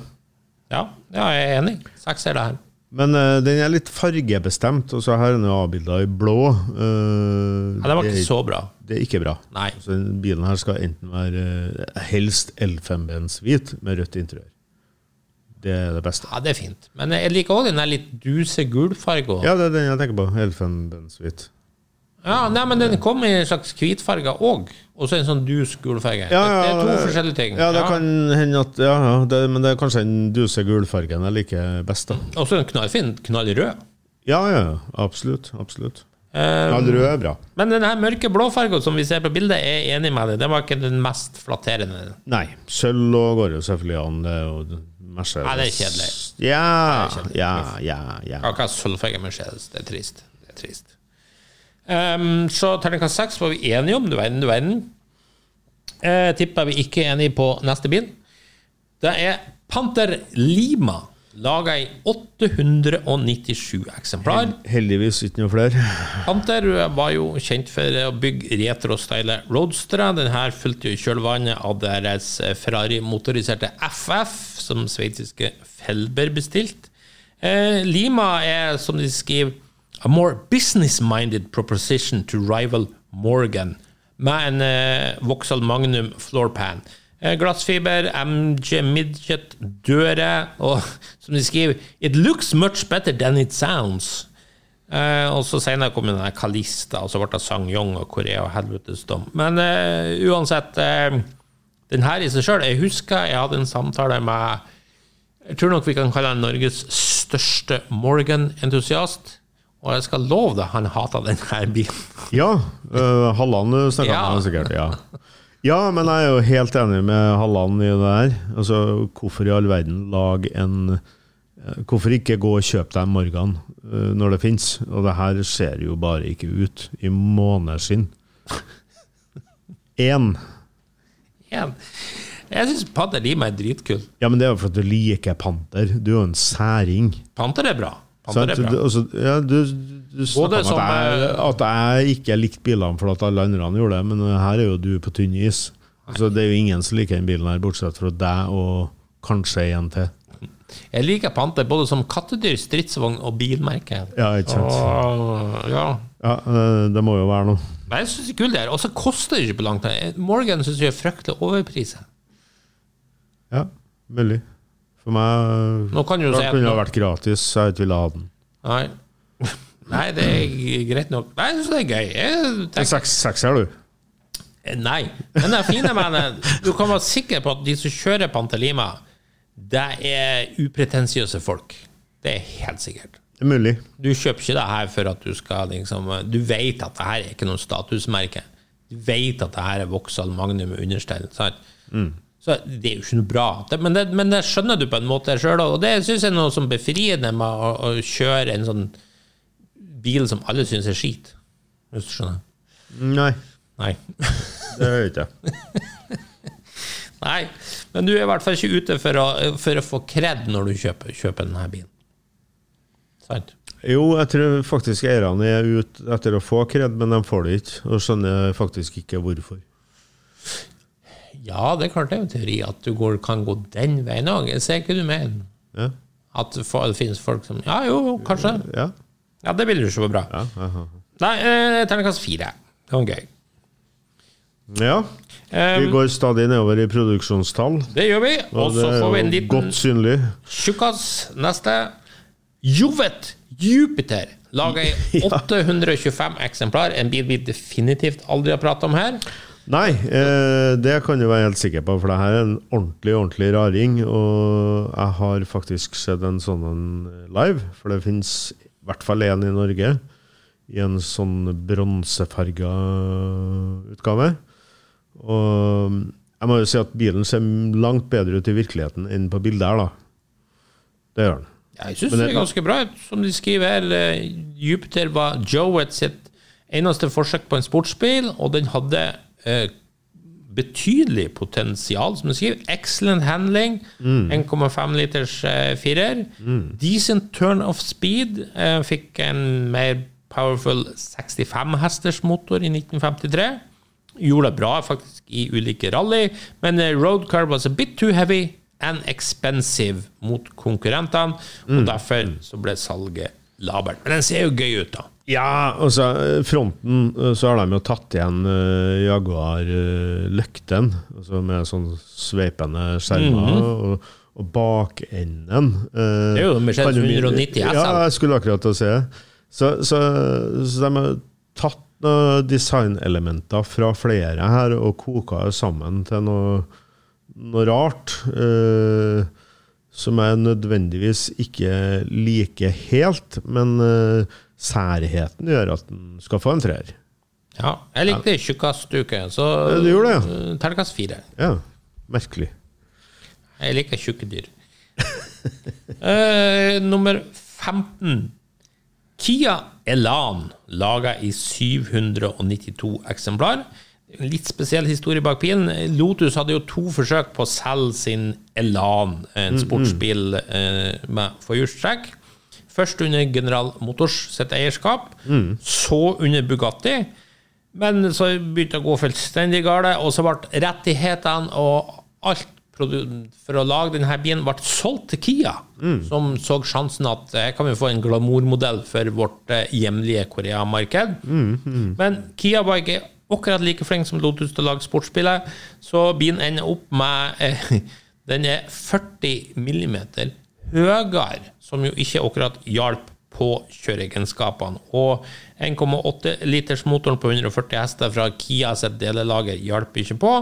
Ja, ja jeg er enig. Sekser er det her. Men uh, den er litt fargebestemt, og så her er den avbilda i blå. Uh, Ja, det var det, ikke er- så bra. det er ikke bra. Nei. Så den bilen her skal enten være uh, helst L5-bens hvit med rødt interiør. Det er det beste. Ja, det er fint. Men jeg liker òg den der litt duse gulfarga. Ja, det er den jeg tenker på. L5-bens hvit. Ja, nei, men den kom i en slags hvitfarge òg. Og så en sånn dus gulfarge. Ja, det, det er to forskjellige ting. Ja, det kan hende at Ja, ja det, men det er kanskje den duse gulfargen jeg liker best, da. Og så en knallfin, knallrød. Ja, ja, ja. Absolutt. Absolutt. Um, knallrød rød er bra. men den her mørke blåfargen som vi ser på bildet, er jeg enig med deg. Den var ikke den mest flatterende. Nei. Sølv og går jo selvfølgelig an. Det er jo Mercedes. Nei, det er kjedelig. Ja, ja, ja. ja. Akkurat sølvfarge Mercedes? Det er trist. Det er trist. Um, så terningkast seks var vi enige om. Du verden, du verden. Uh, tipper vi ikke er enige på neste bil. Det er Panther Lima, laga i 897 eksemplar. Heldigvis ikke noe flere. *laughs* Panther var jo kjent for å bygge retro-style roadstere. Den her fulgte jo i kjølvannet av deres Ferrari-motoriserte FF, som sveitsiske Felber bestilte. Eh, Lima er, som de skriver, a more business-minded proposition to rival Morgan, med en eh, Vauxhall Magnum floorpan. Eh, glassfiber, MG Midget, dører, og *laughs* som de skriver, it looks much better than it sounds. Eh, og så senere kom denne Kalista, og så ble det Sang-Yong og Korea og helvetes dom. Men eh, uansett, eh, den her i seg sjøl Jeg husker jeg hadde en samtale med Jeg tror nok vi kan kalle han Norges største Morgan-entusiast. Og jeg skal love deg, han hata den her bilen. *laughs* Ja, uh, Halland snakka Ja. med sikkert. Ja. ja, men jeg er jo helt enig med Halland i det der. Altså, hvorfor i all verden lage en eh, Hvorfor ikke gå og kjøpe deg en Morgan uh, når det fins? Og det her ser jo bare ikke ut i måneskinn. Én. Én. Jeg syns Panter Lima er dritkul. Ja, men det er jo for at du liker panter. Du er jo en særing. Panter er bra. Panter er bra. Altså, ja, du, du snakka om at jeg, eh, at jeg ikke likte bilene fordi at alle andre gjorde det, men her er jo du på tynn is. Altså, det er jo ingen som liker den bilen her, bortsett fra deg og kanskje en til. Jeg liker Panter både som kattedyr, stridsvogn og bilmerke. Ja, ikke sant. Åh, ja. Ja, det, det må jo være noe. Men jeg synes det er kult det her. Og så koster det ikke på langt. Morgan syns jeg er fryktelig overpriset. Ja, mulig. For meg Nå kan du si kunne ha vært gratis, så jeg ikke ville ha den. Nei. Nei, det er greit nok. Nei, jeg synes det er gøy. Jeg tenker, Seks, sekser, du. nei. Men det fine med det, du kan være sikker på at de som kjører Pantelima, det er upretensiøse folk. Det er helt sikkert. Det er mulig. Du kjøper ikke det her for at du skal liksom Du vet at det her er ikke noe statusmerke. Du vet at det her er Vauxhall Magnum understell. Sant? Så det er jo ikke noe bra. Det, men, det, men det skjønner du på en måte sjøl òg. Og det syns jeg er noe som befriende med å, å kjøre en sånn bil som alle syns er skit. Hvis du skjønner? Nei, Nei. *laughs* det er ikke. *laughs* Nei. Men du er i hvert fall ikke ute for å, for å få kred når du kjøper, kjøper denne bilen. Sant? Jo, jeg tror faktisk eierne er ute etter å få kred, men de får det ikke. Og skjønner faktisk ikke hvorfor. Ja, det er klart det er jo teori at du går, kan gå den veien òg. Jeg ser hva du mener. Ja. At det finnes folk som Ja, jo, kanskje. Ja. Ja, det ville du på bra. Ja, Nei, eh, terningkast fire. Det var gøy. ja. Vi går stadig nedover i produksjonstall. det gjør vi. Og så får vi en liten godt synlig. tjukkas neste. Jovet Jupiter. Laga i 825 eksemplar. En bil vi definitivt aldri har pratet om her. Nei, eh, det kan du være helt sikker på, for det her er en ordentlig ordentlig raring. Og jeg har faktisk sett en sånn en live, for det fins i hvert fall én i Norge. I en sånn bronsefarga utgave. Og jeg må jo si at bilen ser langt bedre ut i virkeligheten enn på bildet her, da. Det gjør den. Jeg syns det er ganske bra ut. Som de skriver her, eh, Jupiter var Joet sitt eneste forsøk på en sportsbil, og den hadde eh, betydelig potensial, som du skriver. Excellent handling. 1,5 liters eh, firer. Decent turn of speed. Eh, fikk en mer powerful 65 hesters motor i 1953. Gjorde det bra faktisk i ulike rally, men eh, road car was a bit too heavy and expensive mot konkurrentene, og derfor så ble salget labert. Men den ser jo gøy ut, da. Ja, altså fronten eh, så har de jo tatt igjen uh, Jaguar-løkten, altså med sånn sveipende skjermer. og, og bakenden uh, Det er jo Mercedes kan jo- 190 SL. Ja, jeg skulle akkurat til å si det. Så, så, så de har tatt noen designelementer fra flere her og koka det sammen til noe, noe rart. Uh, som jeg nødvendigvis ikke liker helt, men eh, særheten gjør at den skal få en treer. Ja, jeg likte tjukkastuke, så Ja, du gjorde det, ja. eh, terningkast fire. Ja, merkelig. Jeg liker tjukke dyr. uh, *laughs* nummer 15. Kia Elan, laga i 792 eksemplar. Litt spesiell historie bak bilen. Lotus hadde jo to forsøk på å selge sin Elan, en sportsbil uh, med forhjulstrekk. Først under General Motors sitt eierskap, så under Bugatti. Men så begynte det å gå fullstendig gale, og så ble rettighetene og alt for å lage denne bilen ble solgt til Kia, som så sjansen at her kan vi få en glamourmodell for vårt eh, hjemlige Korea-marked. Men Kia var ikke akkurat like flink som Lotus til å lage sportsbiler, så bilen ender opp med eh, *laughs* Den er 40 millimeter høyere, som jo ikke akkurat hjalp på kjøreegenskapene. Og 1,8 liters motoren på 140 hester fra Kia sitt delelager hjalp ikke på,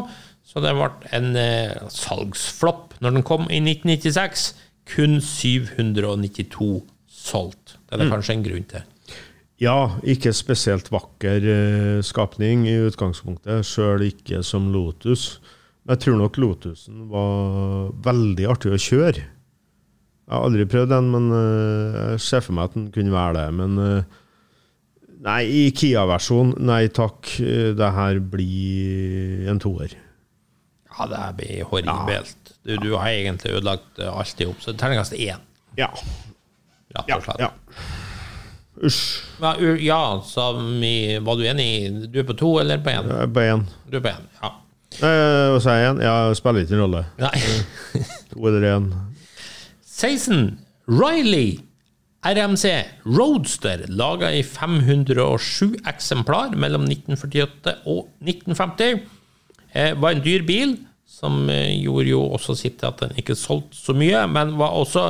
så det ble en eh, salgsflopp. Når den kom i 1996, kun 792 solgt. Det er det kanskje en grunn til. Ja, ikke spesielt vakker eh, skapning i utgangspunktet, sjøl ikke som Lotus. Men jeg tror nok Lotusen var veldig artig å kjøre. Jeg har aldri prøvd den, men eh, jeg ser for meg at den kunne være det. Men eh, nei, i Kia-versjon, nei takk. eh, Det her blir en toer. Ja, det her blir horribelt. Du, du har egentlig ødelagt alt i hop, så terningkast én, Ja. rett og slett. ja. Usj. Ja, u- ja så i, var du enig? i Du er på to eller på én? På én. Du er på én, ja. Hva sa jeg igjen? Ja, spiller ikke en rolle. Nei. To eller én. 16. Riley RMC Roadster, laga i 507 eksemplar mellom 1948 og 1950. Eh, var en dyr bil, som eh, gjorde jo også sitt at den ikke solgte så mye, men var også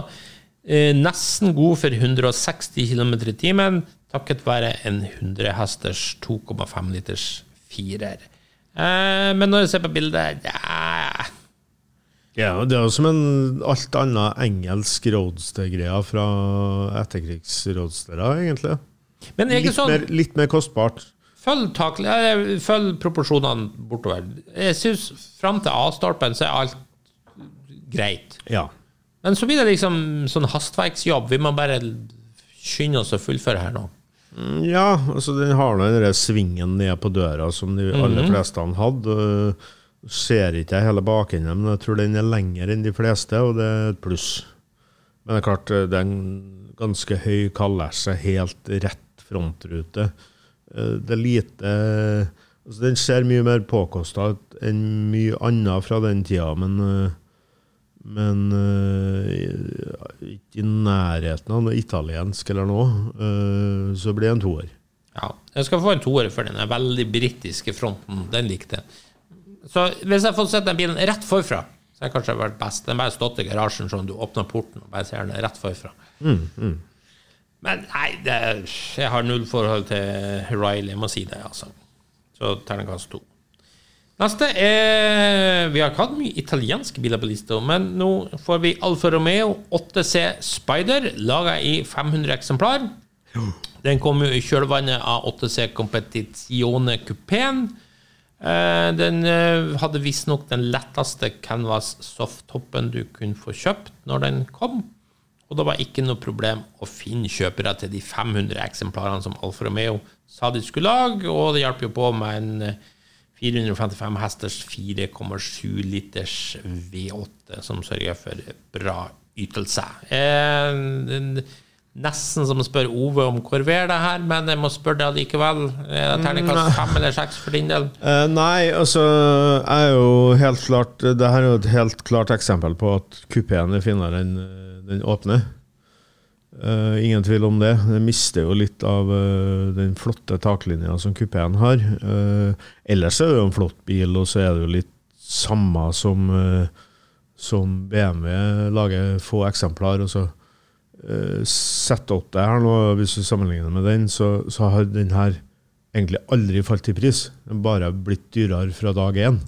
eh, nesten god for 160 km i timen, takket være en 100 hesters 2,5 liters firer. Eh, men når jeg ser på bildet ja, Ja, det er jo som en alt annet engelsk roadster-greia fra etterkrigsroadstera, egentlig. Men Litt, sånn mer, litt mer kostbart. Følg, tak, følg proporsjonene bortover. Jeg synes Fram til A-stolpen så er alt greit. Ja. Men så blir det liksom sånn hastverksjobb. Vi må bare skynde oss å fullføre her nå. Ja, altså den har nå den svingen ned på døra som de aller fleste hadde. Ser ikke jeg hele bakenden, men jeg tror den er lengre enn de fleste, og det er et pluss. Men det er klart, det er en ganske høy kalesje, helt rett frontrute. Eh, Det er lite altså Den ser mye mer påkosta ut enn mye annet fra den tida, men, eh, Men eh, ikke i nærheten av noe italiensk eller noe. Eh, så blir det en toer. Ja, jeg skal få en toer for den veldig britiske fronten. Den likte jeg. Så hvis jeg får sett den bilen rett forfra, så har jeg kanskje vært best. Den bare stått i garasjen sånn du åpner porten og bare ser den rett forfra. Men nei, det, jeg har null forhold til Riley, jeg må si det, altså. Så terningkast to. Neste er Vi har ikke hatt mye italienske biler på lista, men nå får vi Alfa Romeo 8C Spider, laga i 500 eksemplar. Den kom jo i kjølvannet av 8C Competizione Coupén. Eh, Den eh, hadde visstnok den letteste canvas softtoppen du kunne få kjøpt når den kom. Og det var ikke noe problem å finne kjøpere til de 500 eksemplarene som Alfa Romeo sa de skulle lage, og det hjalp jo på med en eh, 455 hesters 4,7 liters V8 som sørger for bra ytelse. Eh, nesten som å spørre Ove om hvor er det her, men jeg må spørre deg likevel. Er det terningkast fem eller seks for din del? Uh, *laughs* nei, altså er jo helt klart Det her er jo et helt klart eksempel på at kupeen er finere enn eh, den åpne. Uh, ingen tvil om det. Det mister jo litt av uh, den flotte taklinja som kupeen har. Ellers er det jo en flott bil, og så er det jo litt samme som, som BMW lager få eksemplar. og så eh, Z8 her nå, hvis du sammenligner med den, så, så har den her egentlig aldri falt i pris. Den har bare blitt dyrere fra dag én.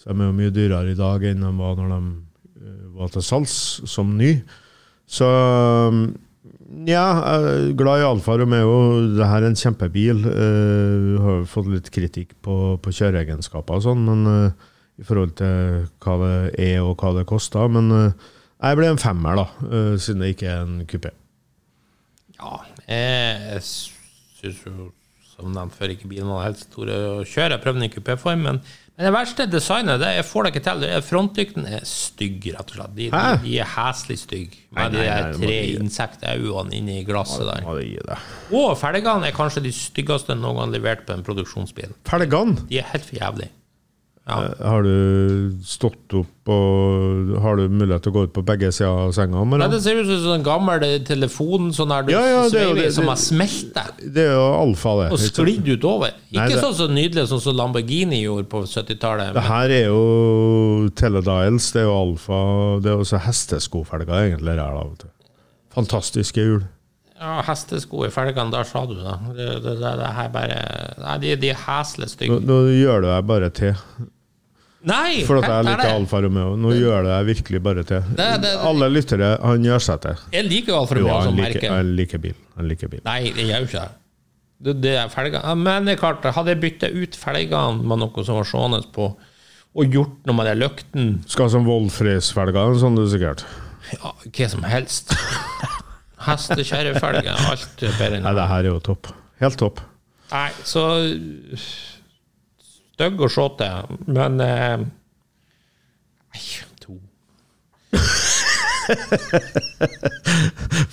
Så de er jo mye dyrere i dag enn de var når de eh, var til salgs som ny. Så um, ja, jeg er glad i Alfa Romeo. Det her er en kjempebil. Uh, har fått litt kritikk på, på kjøreegenskaper og sånn, men uh, i forhold til hva det er og hva det koster. Men eh, jeg ble en femmer, da, eh, siden det ikke er en kupé. Ja, jeg syns jo, som nevnt før, ikke bilen var helt stor å kjøre. Jeg prøvde den i kupéform, men, men det verste designet, det jeg får det ikke til. Frontlyktene er- Frontlykten er stygg, rett og slett. De, de, de er heslig stygge, med nei, nei, nei, de tre insektøynene inni glasset der. Må gi det. Og felgene er kanskje de styggeste noen gang levert på en produksjonsbil. Felgene? De er helt for jævlig. Ja. Eh, Har du stått opp og Har du mulighet til å gå ut på begge sider av senga? om Nei, det ser ut som en gammel telefon sånn her du Ja, ja, er sveiver det, det- som har smelta. Det er jo alfa, det. og sklidd utover. Ikke Nei, det- sånn så nydelig sånn som Lamborghini gjorde på 70-tallet. Det her er jo Teledials, det er jo alfa Det er også hesteskofelger, egentlig. Du. Fantastiske hjul. Ja, hestesko i felgene, der sa du det. Det, det, det, det her bare Nei, de, de er heslig Nå, nå gjør du deg bare til. Nei! For at jeg liker. Alfa Romeo. Nå gjør det jeg virkelig bare til. Det- det- Alle lyttere, han gjør seg til. Jeg liker jo Alfa Jo, Romeo han som liker, merke. han liker bil. Han liker bil. Nei, jeg gjør jo ikke det. Det, det er felgene. Men det er klart, hadde jeg bytta ut felgene med noe som var seende på, og gjort noe med den lykten Skal som sånn Wolfreis-felger, sånn du sikkert. ja, Hva som helst. *laughs* Hestekjerrefelger, alt bedre enn Nei, det her er jo topp. Helt topp. Nei, så Stygg se til, men eh, Nei, *laughs* to.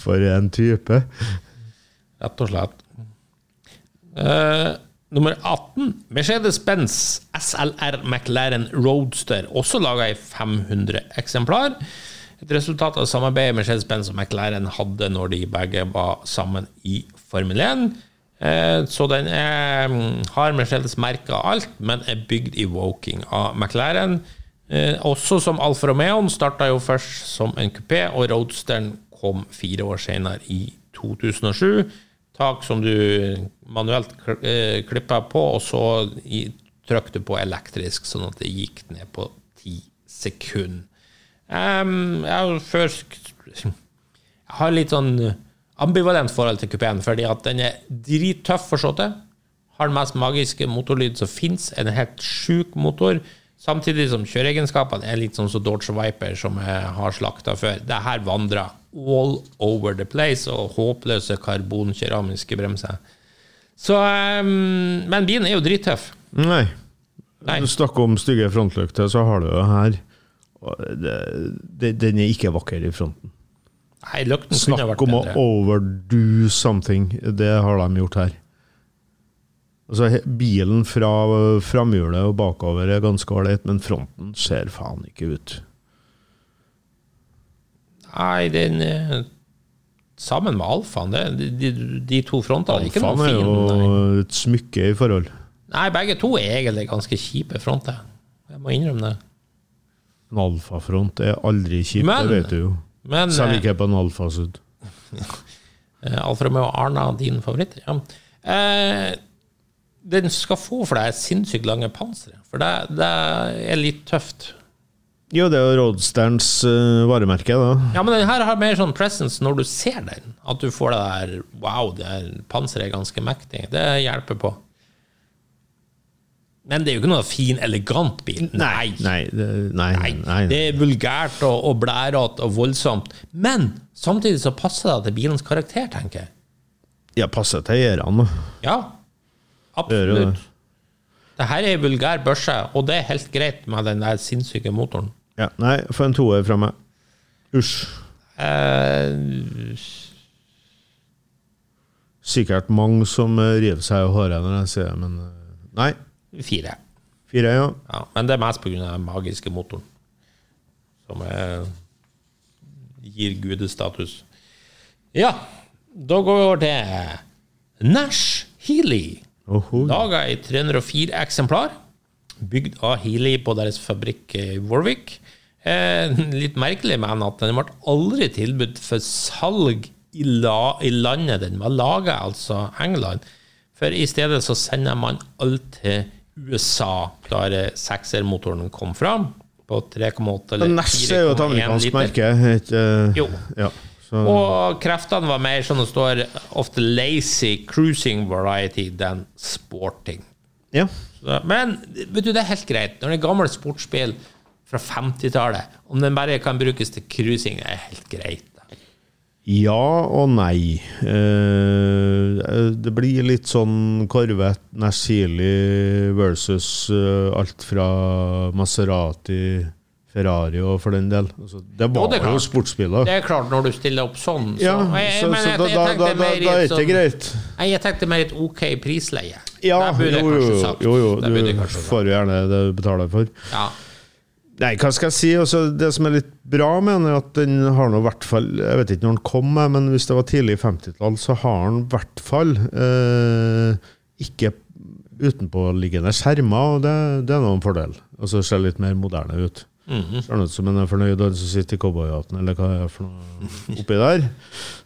For en type. Rett og slett. Eh, nummer 18. Mercedes-Benz SLR McLaren Roadster, også laga i 500 eksemplar. Et resultat av samarbeidet Mercedes-Benz og McLaren hadde når de begge var sammen i Formel 1. Eh, så den er, mm, har Mercedes merka alt, men er bygd i Woking av McLaren. Eh, også som Alfa Romeoen starta jo først som en kupé, og Roadsteren kom fire år senere, i 2007. Tak som du manuelt eh, klippa på, og så trykte på elektrisk, sånn at det gikk ned på ti sekunder. Um, jeg har først *laughs* Jeg har litt sånn ambivalent forhold til kupeen, fordi at den er drittøff for til. Har den mest magiske motorlyd som fins. En helt sjuk motor. Samtidig som kjøreegenskapene er litt sånn som Dodge Viper, som jeg har slakta før. Det her vandrer all over the place, og håpløse karbonkeramiske bremser. Så um, Men bilen er jo drittøff. Nei. Nei. Du snakker om stygge frontlykter, så har du jo her. Det, det, den er ikke vakker i fronten. Nei, lukten kunne Snakk vært om å overdo something. Det har de gjort her. Altså, bilen fra framhjulet og bakover er ganske ålreit, men fronten ser faen ikke ut. Nei, den eh, Sammen med alfaen. De, de, de to frontene er Alfaen er jo Nei. et smykke i forhold. nei, begge to er egentlig ganske kjipe fronter. Jeg må innrømme det. En alfafront er aldri kjipt, Men- det vet du jo. Men så liker ikke på en alfasud. *laughs* Eh, Alfa Romeo Arna, din favoritt? Ja. Eh, den skal få for deg sinnssykt lange pansere, for det, det er litt tøft. Jo, det er jo Roadsterns uh, varemerke, da. Ja, men den her har mer sånn presence når du ser den. At du får det der Wow, det panseret er ganske mektig. Det hjelper på. Men det er jo ikke noe fin, elegant bil. Nei. Nei, det, nei, nei, Nei, det er vulgært og, og blærete og voldsomt. Men samtidig så passer det til bilens karakter, tenker jeg. Ja, passer til eierne. Ja, absolutt. Det her er vulgær børse, og det er helt greit med den der sinnssyke motoren. Ja, nei, få en toer fra meg. Usj. Eh, Sikkert mange som river seg i håret når jeg sier det, men eh, nei. Fire. Fire, ja. Ja, men det er mest pga. den magiske motoren. Som er, gir gudestatus. Ja, da går vi over til Nash Healy. Oho. Laga i 304 eksemplar. Bygd av Healy på deres fabrikk i Warwick. Eh, litt merkelig, men at den ble aldri tilbudt for salg i, la, i landet den var laga, altså England. For i stedet så sender man alt til USA, klare seksermotoren kom fram. På 3,8 eller Nash er jo et 4,1 amerikansk liter. merke. Et, uh, Jo. Ja, Og kreftene var mer sånn det står ofte lazy cruising variety than sporting. ja. Så, men vet du, det er helt greit. Når det er gammel sportsbil fra 50-tallet, om den bare kan brukes til cruising, det er helt greit. Ja og nei. Eh, det blir litt sånn Corvette, Nash versus eh, alt fra Maserati, Ferrari og for den del. Altså, det var jo sportsbiler. Det er klart, når du stiller opp sånn, så da, er det sånn- greit. Jeg tenkte mer et OK prisleie. Ja, jo, jo, jo, jo, du får jo gjerne det du betaler for. Ja. Nei, hva skal jeg si? Også det som er litt bra med den, er at den har nå i hvert fall Jeg vet ikke når den kom, men hvis det var tidlig 50-tall, så har den i hvert fall eh, ikke utenpåliggende skjermer, og det, det er nå en fordel. Og så ser litt mer moderne ut. Mhm. Ser ut som en er fornøyd han som sitter i cowboyhatten, eller hva det er for noe oppi der.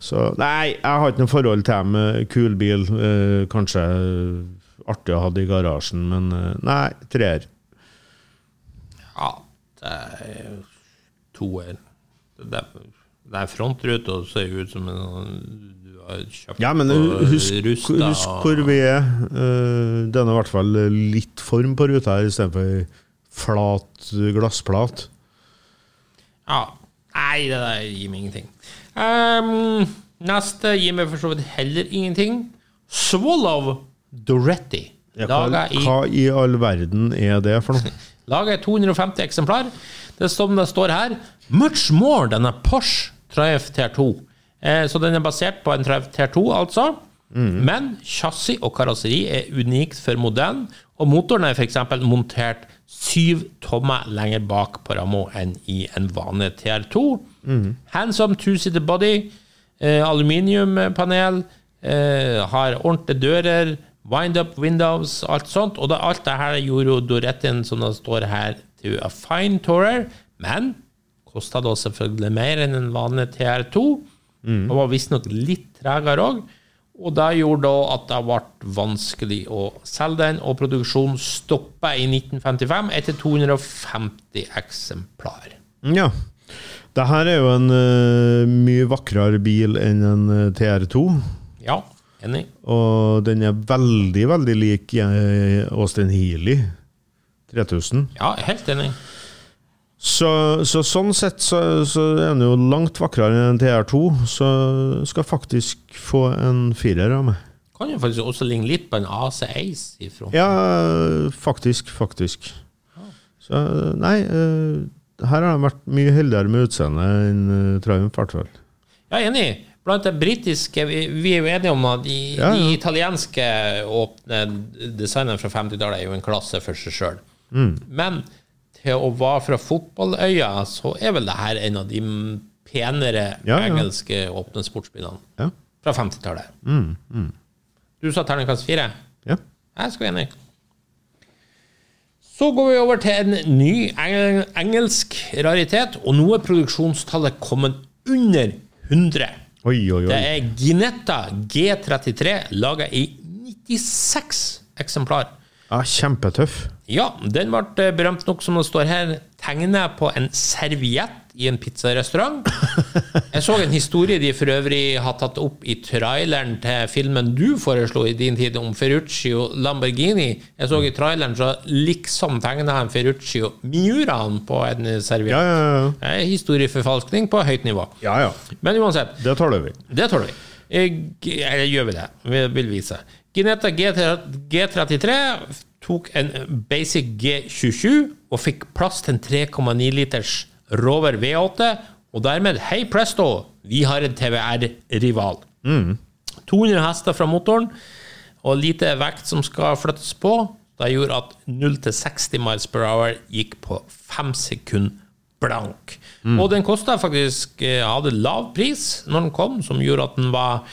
Så nei, jeg har ikke noe forhold til dem. Kul bil, eh, kanskje artig å ha det i garasjen, men eh, nei, treer. Det er jo toer. Det, det er frontruta og ser ut som en du har kjøpt Ja, men husk, Rusta. husk hvor vi er. Den er i hvert fall litt form på ruta her, istedenfor flat glassplat. Ja. Nei, det der gir meg ingenting. Um, neste gir meg for så vidt heller ingenting. Swallow Doretti. Laga i hva i all verden er det for noe? *laughs* Laga i 250 eksemplar. Det som det står her Much more than a Porsche Triumph TR2. Eh, så den er basert på en Triumph TR2, altså. Men chassis og karosseri er unikt for modellen, og motoren er f.eks. montert syv tommer lenger bak på ramma enn i en vanlig TR2. Handsome two-seater body, eh, aluminiumpanel, eh, har ordentlige dører, wind-up windows, alt sånt. Og det, alt det her gjorde jo Dorettin, som det står her, til a fine tourer, men kosta da selvfølgelig mer enn en vanlig TR2. Og var visstnok litt tregere òg. Og det gjorde da at det ble vanskelig å selge den, og produksjonen stoppa i 1955 etter 250 eksemplar. Ja. Det her er jo en uh, mye vakrere bil enn en eh, TR2. Ja, enig. Og den er veldig, veldig lik eh, Austin Healy 3000. Ja, helt enig. Så, så sånn sett så, så er den jo langt vakrere enn TR2, så skal faktisk få en firer av meg. Kan jo faktisk også ligne litt på en AC Ace i fronten. Ja, faktisk, faktisk. Så nei, eh, her har de vært mye heldigere med utseendet enn eh, Triumph, i hvert fall. Ja, enig. Blant det britiske Vi vi er jo enige om at de, Ja, ja. de italienske åpne designerne fra 50-tallet er jo en klasse for seg sjøl. Mm. Men til å være fra fotballøya, så er vel det her en av de penere Ja, engelske åpne sportsbilene fra 50-tallet. Mm, Du sa terningkast fire? ja. Jeg skal være enig. Så går vi over til en ny engel engelsk raritet, og nå er produksjonstallet kommet under 100. Oi, oi, Det er Ginetta G33, laga i 96 eksemplar. Ja, kjempetøff. Ja, den ble eh, berømt nok som det står her, tegnet på en serviett i en pizzarestaurant. Jeg så en historie de for øvrig har tatt opp i traileren til filmen du foreslo i din tid om Ferrucci og Lamborghini. Jeg så i traileren så liksom tegna han Ferrucci og Miuraen på en serviett. Ja, ja, ja. Historieforfalskning på høyt nivå. Ja, ja. Men uansett, Det tåler vi. det tåler vi. Eh, Eller gjør vi det? Vi vil vise. Ginetta G33 tok en Basic G27 og fikk plass til en 3,9 liters Rover V8, og dermed, hei presto, vi har en TVR-rival. 200 hester fra motoren, og lite vekt som skal flyttes på. Det gjorde at 0 til 60 miles per hour gikk på 5 sekunder blank. Og den kosta faktisk eh, hadde lav pris når den kom, som gjorde at den var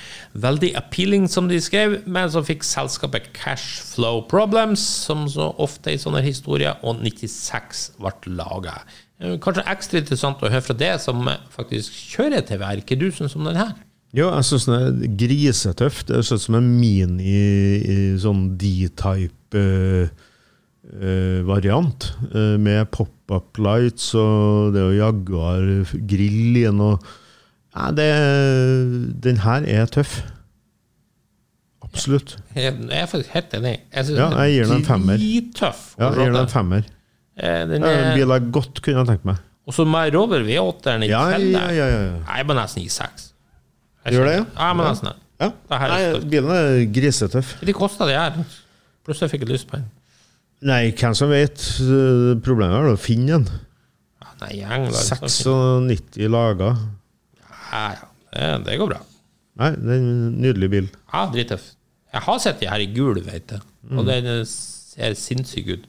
veldig appealing, som de skrev, men så fikk selskapet cash flow problems, som så ofte i sånne historier, og 96 ble laga. Kanskje ekstra interessant å høre fra det som faktisk kjører til Ikke du syns om den her? Jo, jeg syns den er grisetøff. Det er sånn som en mini sånn D-type eh, eh, variant. eh, med pop-up lights, og det å Jaguar grill i den. og ja, det, Den her er tøff. Absolutt. Jeg jeg er faktisk helt enig. Jeg Ja, jeg gir den en femmer. Ja, jeg gir den en femmer. Eh, Den er en bil jeg godt kunne ha tenkt meg. og så med Rover V8-eren i Ja, ja, ja. ja, ja. Jeg må nesten gi seks. Gjør det, Ja, jeg må nesten ja. Er Nei, bilen er grisetøff. De kosta det her. Plutselig fikk jeg lyst på den. Nei, hvem som vet. Eh, Problemet er å finne den. Ja, nei, i England så 96 lager. Ja, ja. Det, det går bra. Nei, det er en nydelig bil. Ja, drittøff. Jeg har sett de her i gul, vet du. Og den eh, ser sinnssyk ut.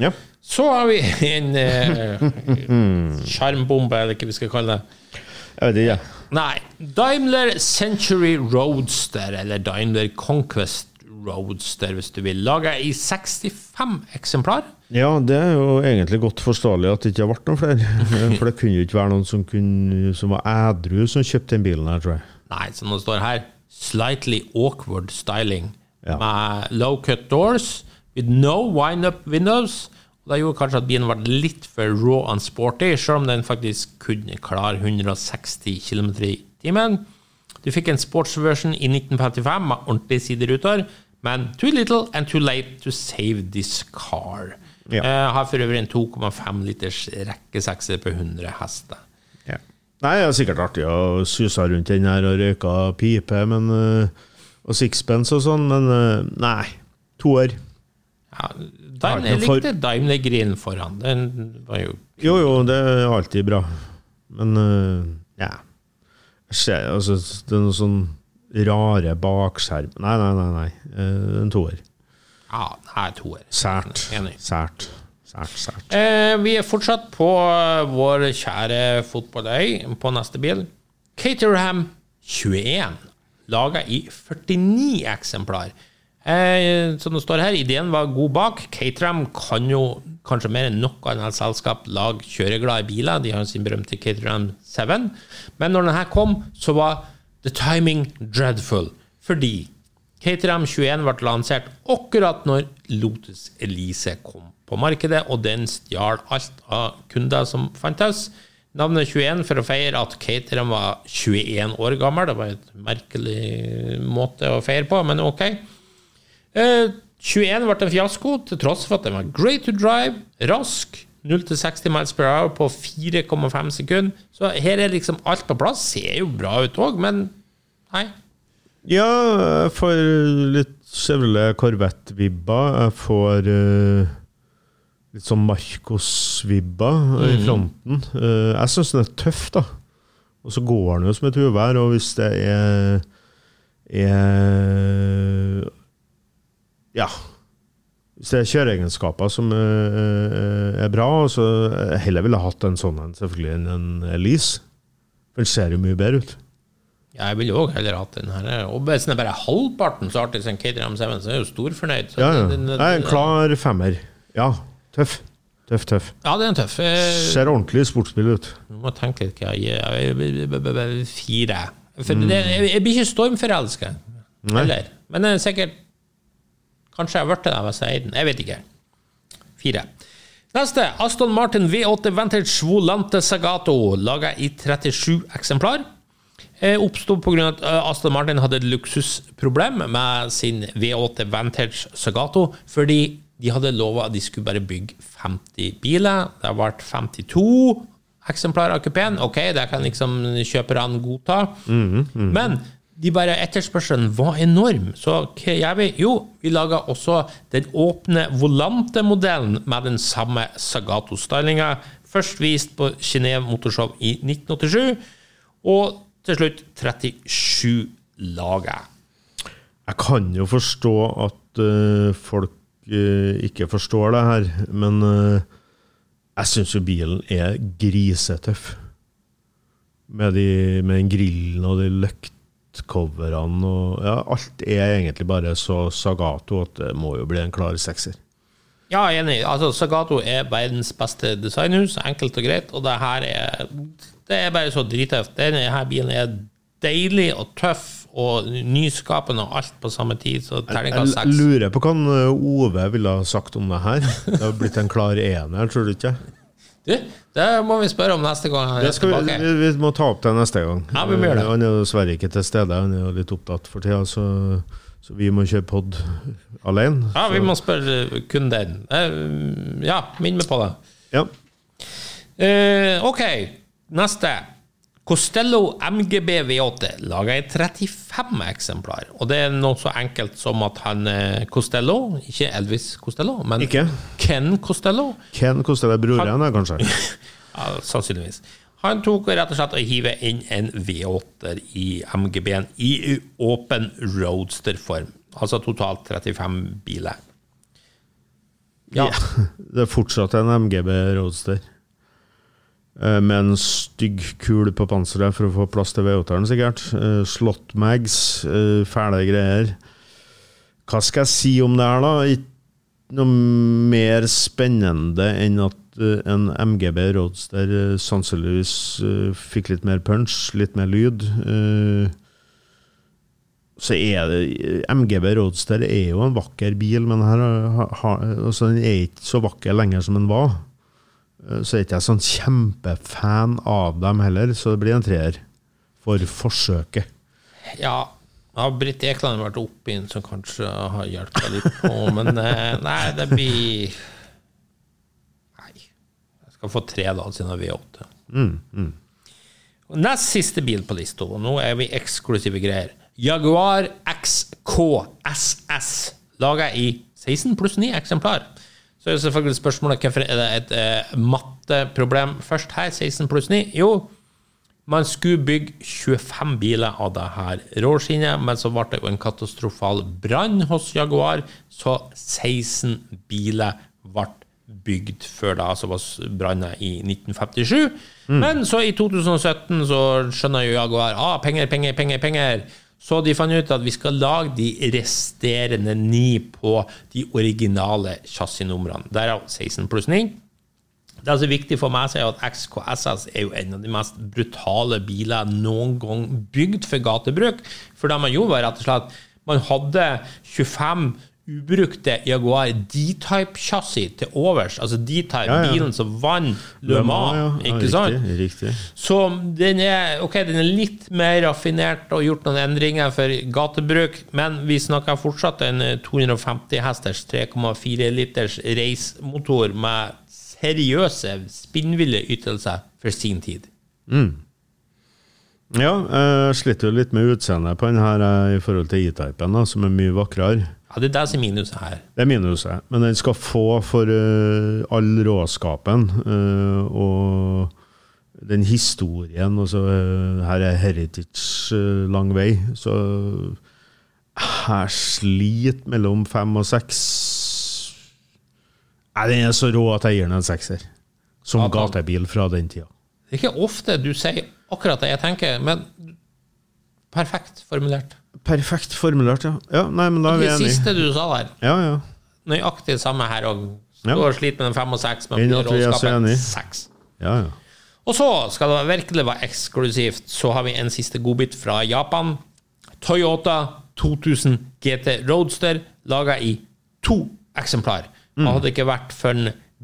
Ja. Så har vi en eh, *laughs* sjarmbombe, eller hva vi skal kalle det. Jeg vet ikke, ja. Nei. Daimler Century Roadster, eller Daimler Conquest Roadster, hvis du vil. Laga i 65 eksemplar. Ja, det er jo egentlig godt forståelig at det ikke har vært noen flere. *laughs* For det kunne jo ikke være noen som, kunne, som var ædru som kjøpte den bilen her, tror jeg. Nei, som det står her, slightly awkward styling. Ja. Med low cut doors, with no wind-up windows. Det gjorde kanskje at bilen ble litt for raw and sporty, selv om den faktisk kunne klare 160 km i timen. Du fikk en sportsversion i 1955 med ordentlige sideruter, men too little and too late to save this car. Ja. Eh, har for øvrig en 2,5 liters rekkesekser på 100 hester. Ja. Nei, det er sikkert artig å suse rundt den her og røyke pipe men, øh, og sixpence og sånn, men øh, nei. Toer. Ja, Har Daimler, likte Daimler Green foran. Den var jo Jo, jo, det er alltid bra. Men uh, ja. Ser, altså, det er noe sånn rare bakskjerm Nei, nei, nei. nei. Uh, En toer. Ja, nei, toer. Sært. Enig. Sært. Sært, sært. Eh, vi er fortsatt på vår kjære fotballøy på neste bil. Caterham 21. Laga i 49 eksemplar. Eh, som det står her, ideen var god bak. Caterham kan jo kanskje mer enn noe annet selskap lage kjøreglade biler. De har sin berømte Caterham 7. Men når denne kom, så var the timing dreadful. Fordi Caterham 21 ble lansert akkurat når Lotus Elise kom på markedet, og den stjal alt av kunder som fantes. Navnet 21 for å feire at Caterham var 21 år gammel. Det var et merkelig måte å feire på, men ok. Eh, 21 ble en fiasko, til tross for at den var great to drive, rask, 0-60 miles per hour på 4,5 sekunder. Så her er liksom alt på plass. Ser jo bra ut òg, men nei. Ja, jeg får litt Chevrolet Corvette-vibber. Jeg får uh, litt sånn Marcos-vibber i fronten. Uh, jeg syns den er tøff, da. Og så går den jo som et uvær, og hvis det er, er Ja. Hvis det er kjøreegenskaper som eh, er bra, så jeg heller ville hatt en sånn en, selvfølgelig, enn en Elise. For den ser jo mye bedre ut. Ja, Jeg ville også heller hatt den her. Og hvis den er bare halvparten så artig som KTM 7, så er jeg jo storfornøyd. Ja, ja. den- den- en klar femmer. Ja, tøff. Tøff, tøff. Ja, det er en tøff. Eh, Ser ordentlig sportsbil ut. Jeg må tenke litt hva jeg gir. Jeg- jeg- jeg- jeg- jeg- Fire. For det, jeg, jeg blir ikke stormforelska. Men det er sikkert Kanskje jeg har blitt det hvis jeg eier den. Jeg vet ikke. Fire. Neste. Aston Martin V8 Vantage Volante Sagato, laga i 37 eksemplar. Eh, Oppsto pga. at eh, Aston Martin hadde et luksusproblem med sin V8 Vantage Sagato, fordi de hadde lova at de skulle bare bygge 50 biler. Det har vært 52 eksemplarer av kupeen. Ok, det kan liksom kjøperne godta. Men de bare etterspørselen var enorm. Så hva gjør vi? Jo, vi lager også den åpne volante-modellen med den samme Sagato-stylinga. Først vist på Genéve Motorshow i 1987, og til slutt 37 lager. Jeg kan jo forstå at uh, folk uh, ikke forstår det her, men uh, jeg syns jo bilen er grisetøff. Med, de, med den grillen og de løktcoverne og ja, Alt er egentlig bare så Sagato at det må jo bli en klar sekser. Ja, jeg er enig. Altså, Sagato er verdens beste designhus. Enkelt og greit. Og det her er Det er bare så drittøft. Denne her bilen er deilig og tøff og nyskapende og alt på samme tid. Så terningkast Jeg lurer på hva eh, Ove ville ha sagt om det her. Det har blitt en klar ener, tror du ikke? Du, det må vi spørre om neste gang han er tilbake. vi, vi må ta opp det neste gang. Ja, vi det. Han er dessverre ikke til stede, han er jo litt opptatt for tida, så, så vi må kjøre pod alene. Ja, vi Så- må spørre kun den. Eh, Ja, minn meg på det. ja. Uh, ok, neste. Costello MGB V8 laga i 35 eksemplar. Og det er noe så enkelt som at han eh, Costello, ikke Elvis Costello, men Ikke? Ken Costello, Ken Costello er broren, kanskje? *laughs* ja, sannsynligvis. Han tok rett og slett og hive inn en V8-er i MGB-en i åpen roadster-form. Altså totalt 35 biler. Ja. *laughs* Det er fortsatt en MGB Roadster. Eh, Med en stygg kul på panseret for å få plass til V8-eren, sikkert. slot mags, eh, fæle greier. Hva skal jeg si om det her, da? Ikke noe mer spennende enn at eh, en MGB Roadster eh, sannsynligvis eh, fikk litt mer punch, litt mer lyd. Eh, så er det MGB Roadster er jo en vakker bil, men her altså den er ikke så vakker lenger som den var. Eh, Så er ikke jeg sånn kjempefan av dem heller, så det blir en treer for forsøket. Ja, har Britt Ekland vært oppi en som kanskje har hjulpet litt på, men eh, nei, det blir Nei. Jeg skal få tre, da, siden jeg er V8. Og Nest siste bil på lista, og nå er vi eksklusive greier. Jaguar XK SS, laga i 16 pluss 9 eksemplar. Så er selvfølgelig spørsmålet hvorfor er det et eh, matteproblem først her, 16 pluss 9? Jo, man skulle bygge 25 biler av det her råskinnet, men så ble det jo en katastrofal brann hos Jaguar, så 16 biler ble bygd før det altså var brannen i 1957. Men så i 2017 så skjønner jo Jaguar ah, penger, penger, penger, penger. Så de fant ut at vi skal lage de resterende ni på de originale chassisnumrene. Derav 16 pluss 9. Det er altså viktig for meg å si at XKSS er jo en av de mest brutale biler noen gang bygd for gatebruk. For det man gjorde, var rett og slett Man hadde 25 ubrukte Jaguar D-type-chassis til overs. Altså D-type, Ja, ja. bilen som vant Le Mans, Ja, ikke sant? Riktig, riktig. Så den er, ok, den er litt mer raffinert og gjort noen endringer for gatebruk, men vi snakker fortsatt en 250 hesters 3,4 liters racemotor med seriøse, spinnville ytelser for sin tid. Ja, jeg sliter jo litt med utseendet på den her eh, i forhold til E-typen, som er mye vakrere. Ja, det er minuset her. Det er minuset. Men den skal få for uh, all råskapen uh, og den historien. Og så eh, her er heritage lang vei. Så her sliter mellom fem og seks Nei, den er så rå at jeg gir den en sekser. Som Ja, gatebil fra den tida. Det er ikke ofte du sier akkurat det jeg tenker, men perfekt formulert. Perfekt formulert, ja. ja nei, men da er vi enige. Det siste du sa der, Ja, ja. nøyaktig samme her òg. Står og sliter med den fem og seks, men blir råskapet seks. ja, ja. Og så skal det virkelig være eksklusivt, så har vi en siste godbit fra Japan. Toyota 2000 GT Roadster, laga i to eksemplar. Mm. hadde det ikke vært for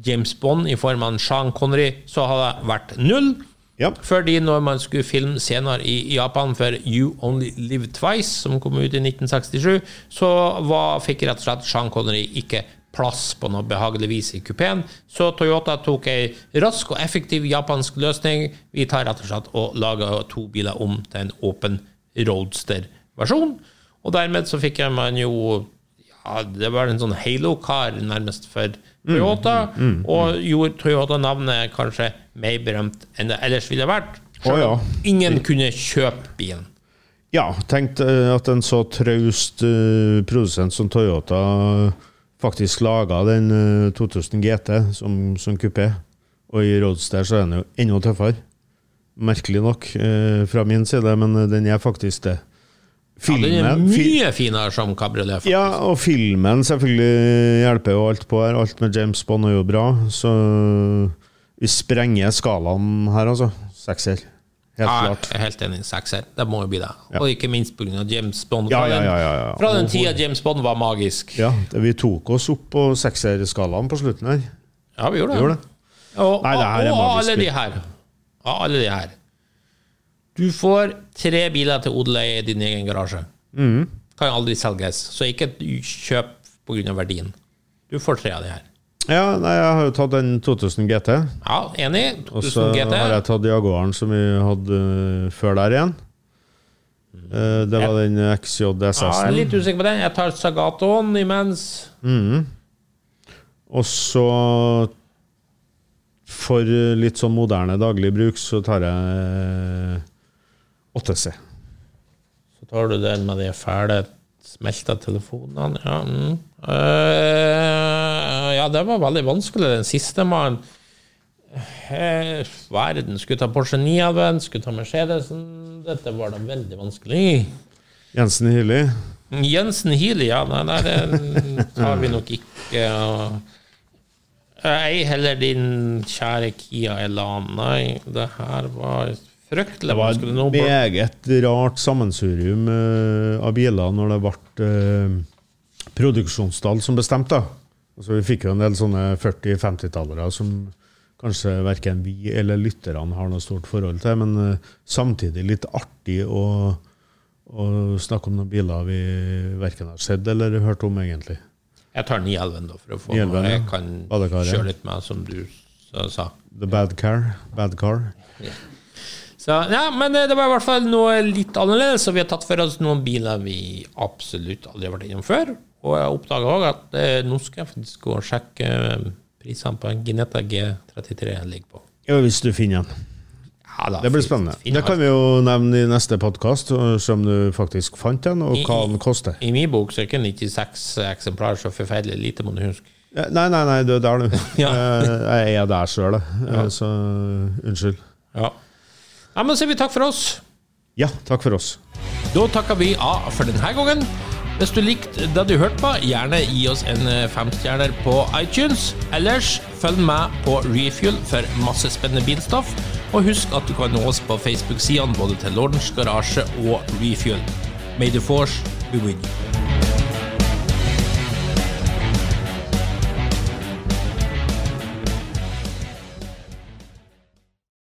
James Bond i form av Sean Connery, så hadde det vært null. Ja. Fordi når man skulle filme senere i Japan for You Only Live Twice, som kom ut i 1967, så var, fikk rett og slett Sean Connery ikke plass på noe behagelig vis i kupeen. Så Toyota tok ei rask og effektiv japansk løsning. Vi tar rett og slett og lager to biler om til en åpen roadster-versjon. Og dermed så fikk man jo ja, det var en sånn Halo-kar nærmest for Toyota, og gjorde Toyota-navnet kanskje mer berømt enn det ellers ville vært. Å, ja. Ingen kunne kjøpe bilen. Ja, tenk eh, at en så traust uh, produsent som Toyota faktisk laga den uh, 2000 GT som, som kupé. Og i Roadster så er den jo enda tøffere. Merkelig nok uh, fra min side, men eh, den er faktisk det. Ja, den er mye finere som kabriolet. faktisk. ja, og filmen selvfølgelig hjelper jo alt på her. Alt med James Bond er jo bra, så vi sprenger skalaen her, altså. Sekser. Helt Ja, klart. jeg er helt enig. Sekser. Det må jo bli det. Ja. Og ikke minst pga. James Bond. Fra ja, den, ja, ja. fra den Og- tida James Bond var magisk. Ja, vi tok oss opp på sekserskalaen på slutten her. Ja, vi gjorde det. Gjorde det. Og, Nei, det er og alle de her. Alle de her. Du får tre biler til odeleie i din egen garasje. Mm. Kan aldri selges, så ikke kjøp pga. verdien. Du får tre av de her. Ja, nei, jeg har jo tatt den 2000 GT. Ja, enig. Og så har jeg tatt Jaguaren som vi hadde øh, før der igjen. Eh, Det var den Ja, jeg er litt usikker på den. Jeg tar Sagatoen imens. Og så for litt sånn moderne daglig bruk så tar jeg 8C. Så tar du den med de fæle smelta telefonene. Ja, mm. uh, ja, det var veldig vanskelig, den siste mannen. Eh, verden skulle ta Porsche 911, skulle ta Mercedesen. Dette var da veldig vanskelig. Jensen Hilli. Jensen Healy, ja, nei, nei, det tar vi nok ikke. Ei heller din kjære Kia Elan. Nei, det her var fryktelig vanskelig. Nå et meget rart sammensurium uh, av biler når det ble uh, produksjonstall som bestemte. Altså, vi fikk jo en del sånne 40-50-tallere som kanskje verken vi eller lytterne har noe stort forhold til, men uh, samtidig litt artig å, å snakke om noen biler vi verken har sett eller hørt om, egentlig. Jeg tar 911 da, for å få noe jeg kan kjøre litt med, som du sa. The Bad Car. Bad Car. Så, ja, men eh, det var i hvert fall noe litt annerledes, og vi har tatt for oss noen biler vi absolutt aldri har vært innom før. Og jeg oppdaga òg at eh, nå skal jeg faktisk gå og sjekke eh, prisene på en Ginetta G33 jeg ligger på. Ja, hvis du finner den. Ja, da, Det blir spennende. Finner. Det kan vi jo nevne i neste podkast, som du faktisk fant den, og I- hva den koster. I min bok så er ikke 96 eksemplarer så forferdelig lite, må du huske. Nei, nei, nei, du er der, du. *laughs* Ja. Eh, Jeg er der sjøl, så unnskyld. Ja. Ja, men sier vi takk for oss. Ja, takk for oss. Da takker vi av for denne gangen. Hvis du likte det du hørte på, gjerne gi oss en eh, femstjerner på iTunes. Ellers følg med på Refuel for masse spennende bilstoff. Og husk at du kan nå oss på Facebook-sidene både til Lordens Garasje og Refuel. May the force be with you.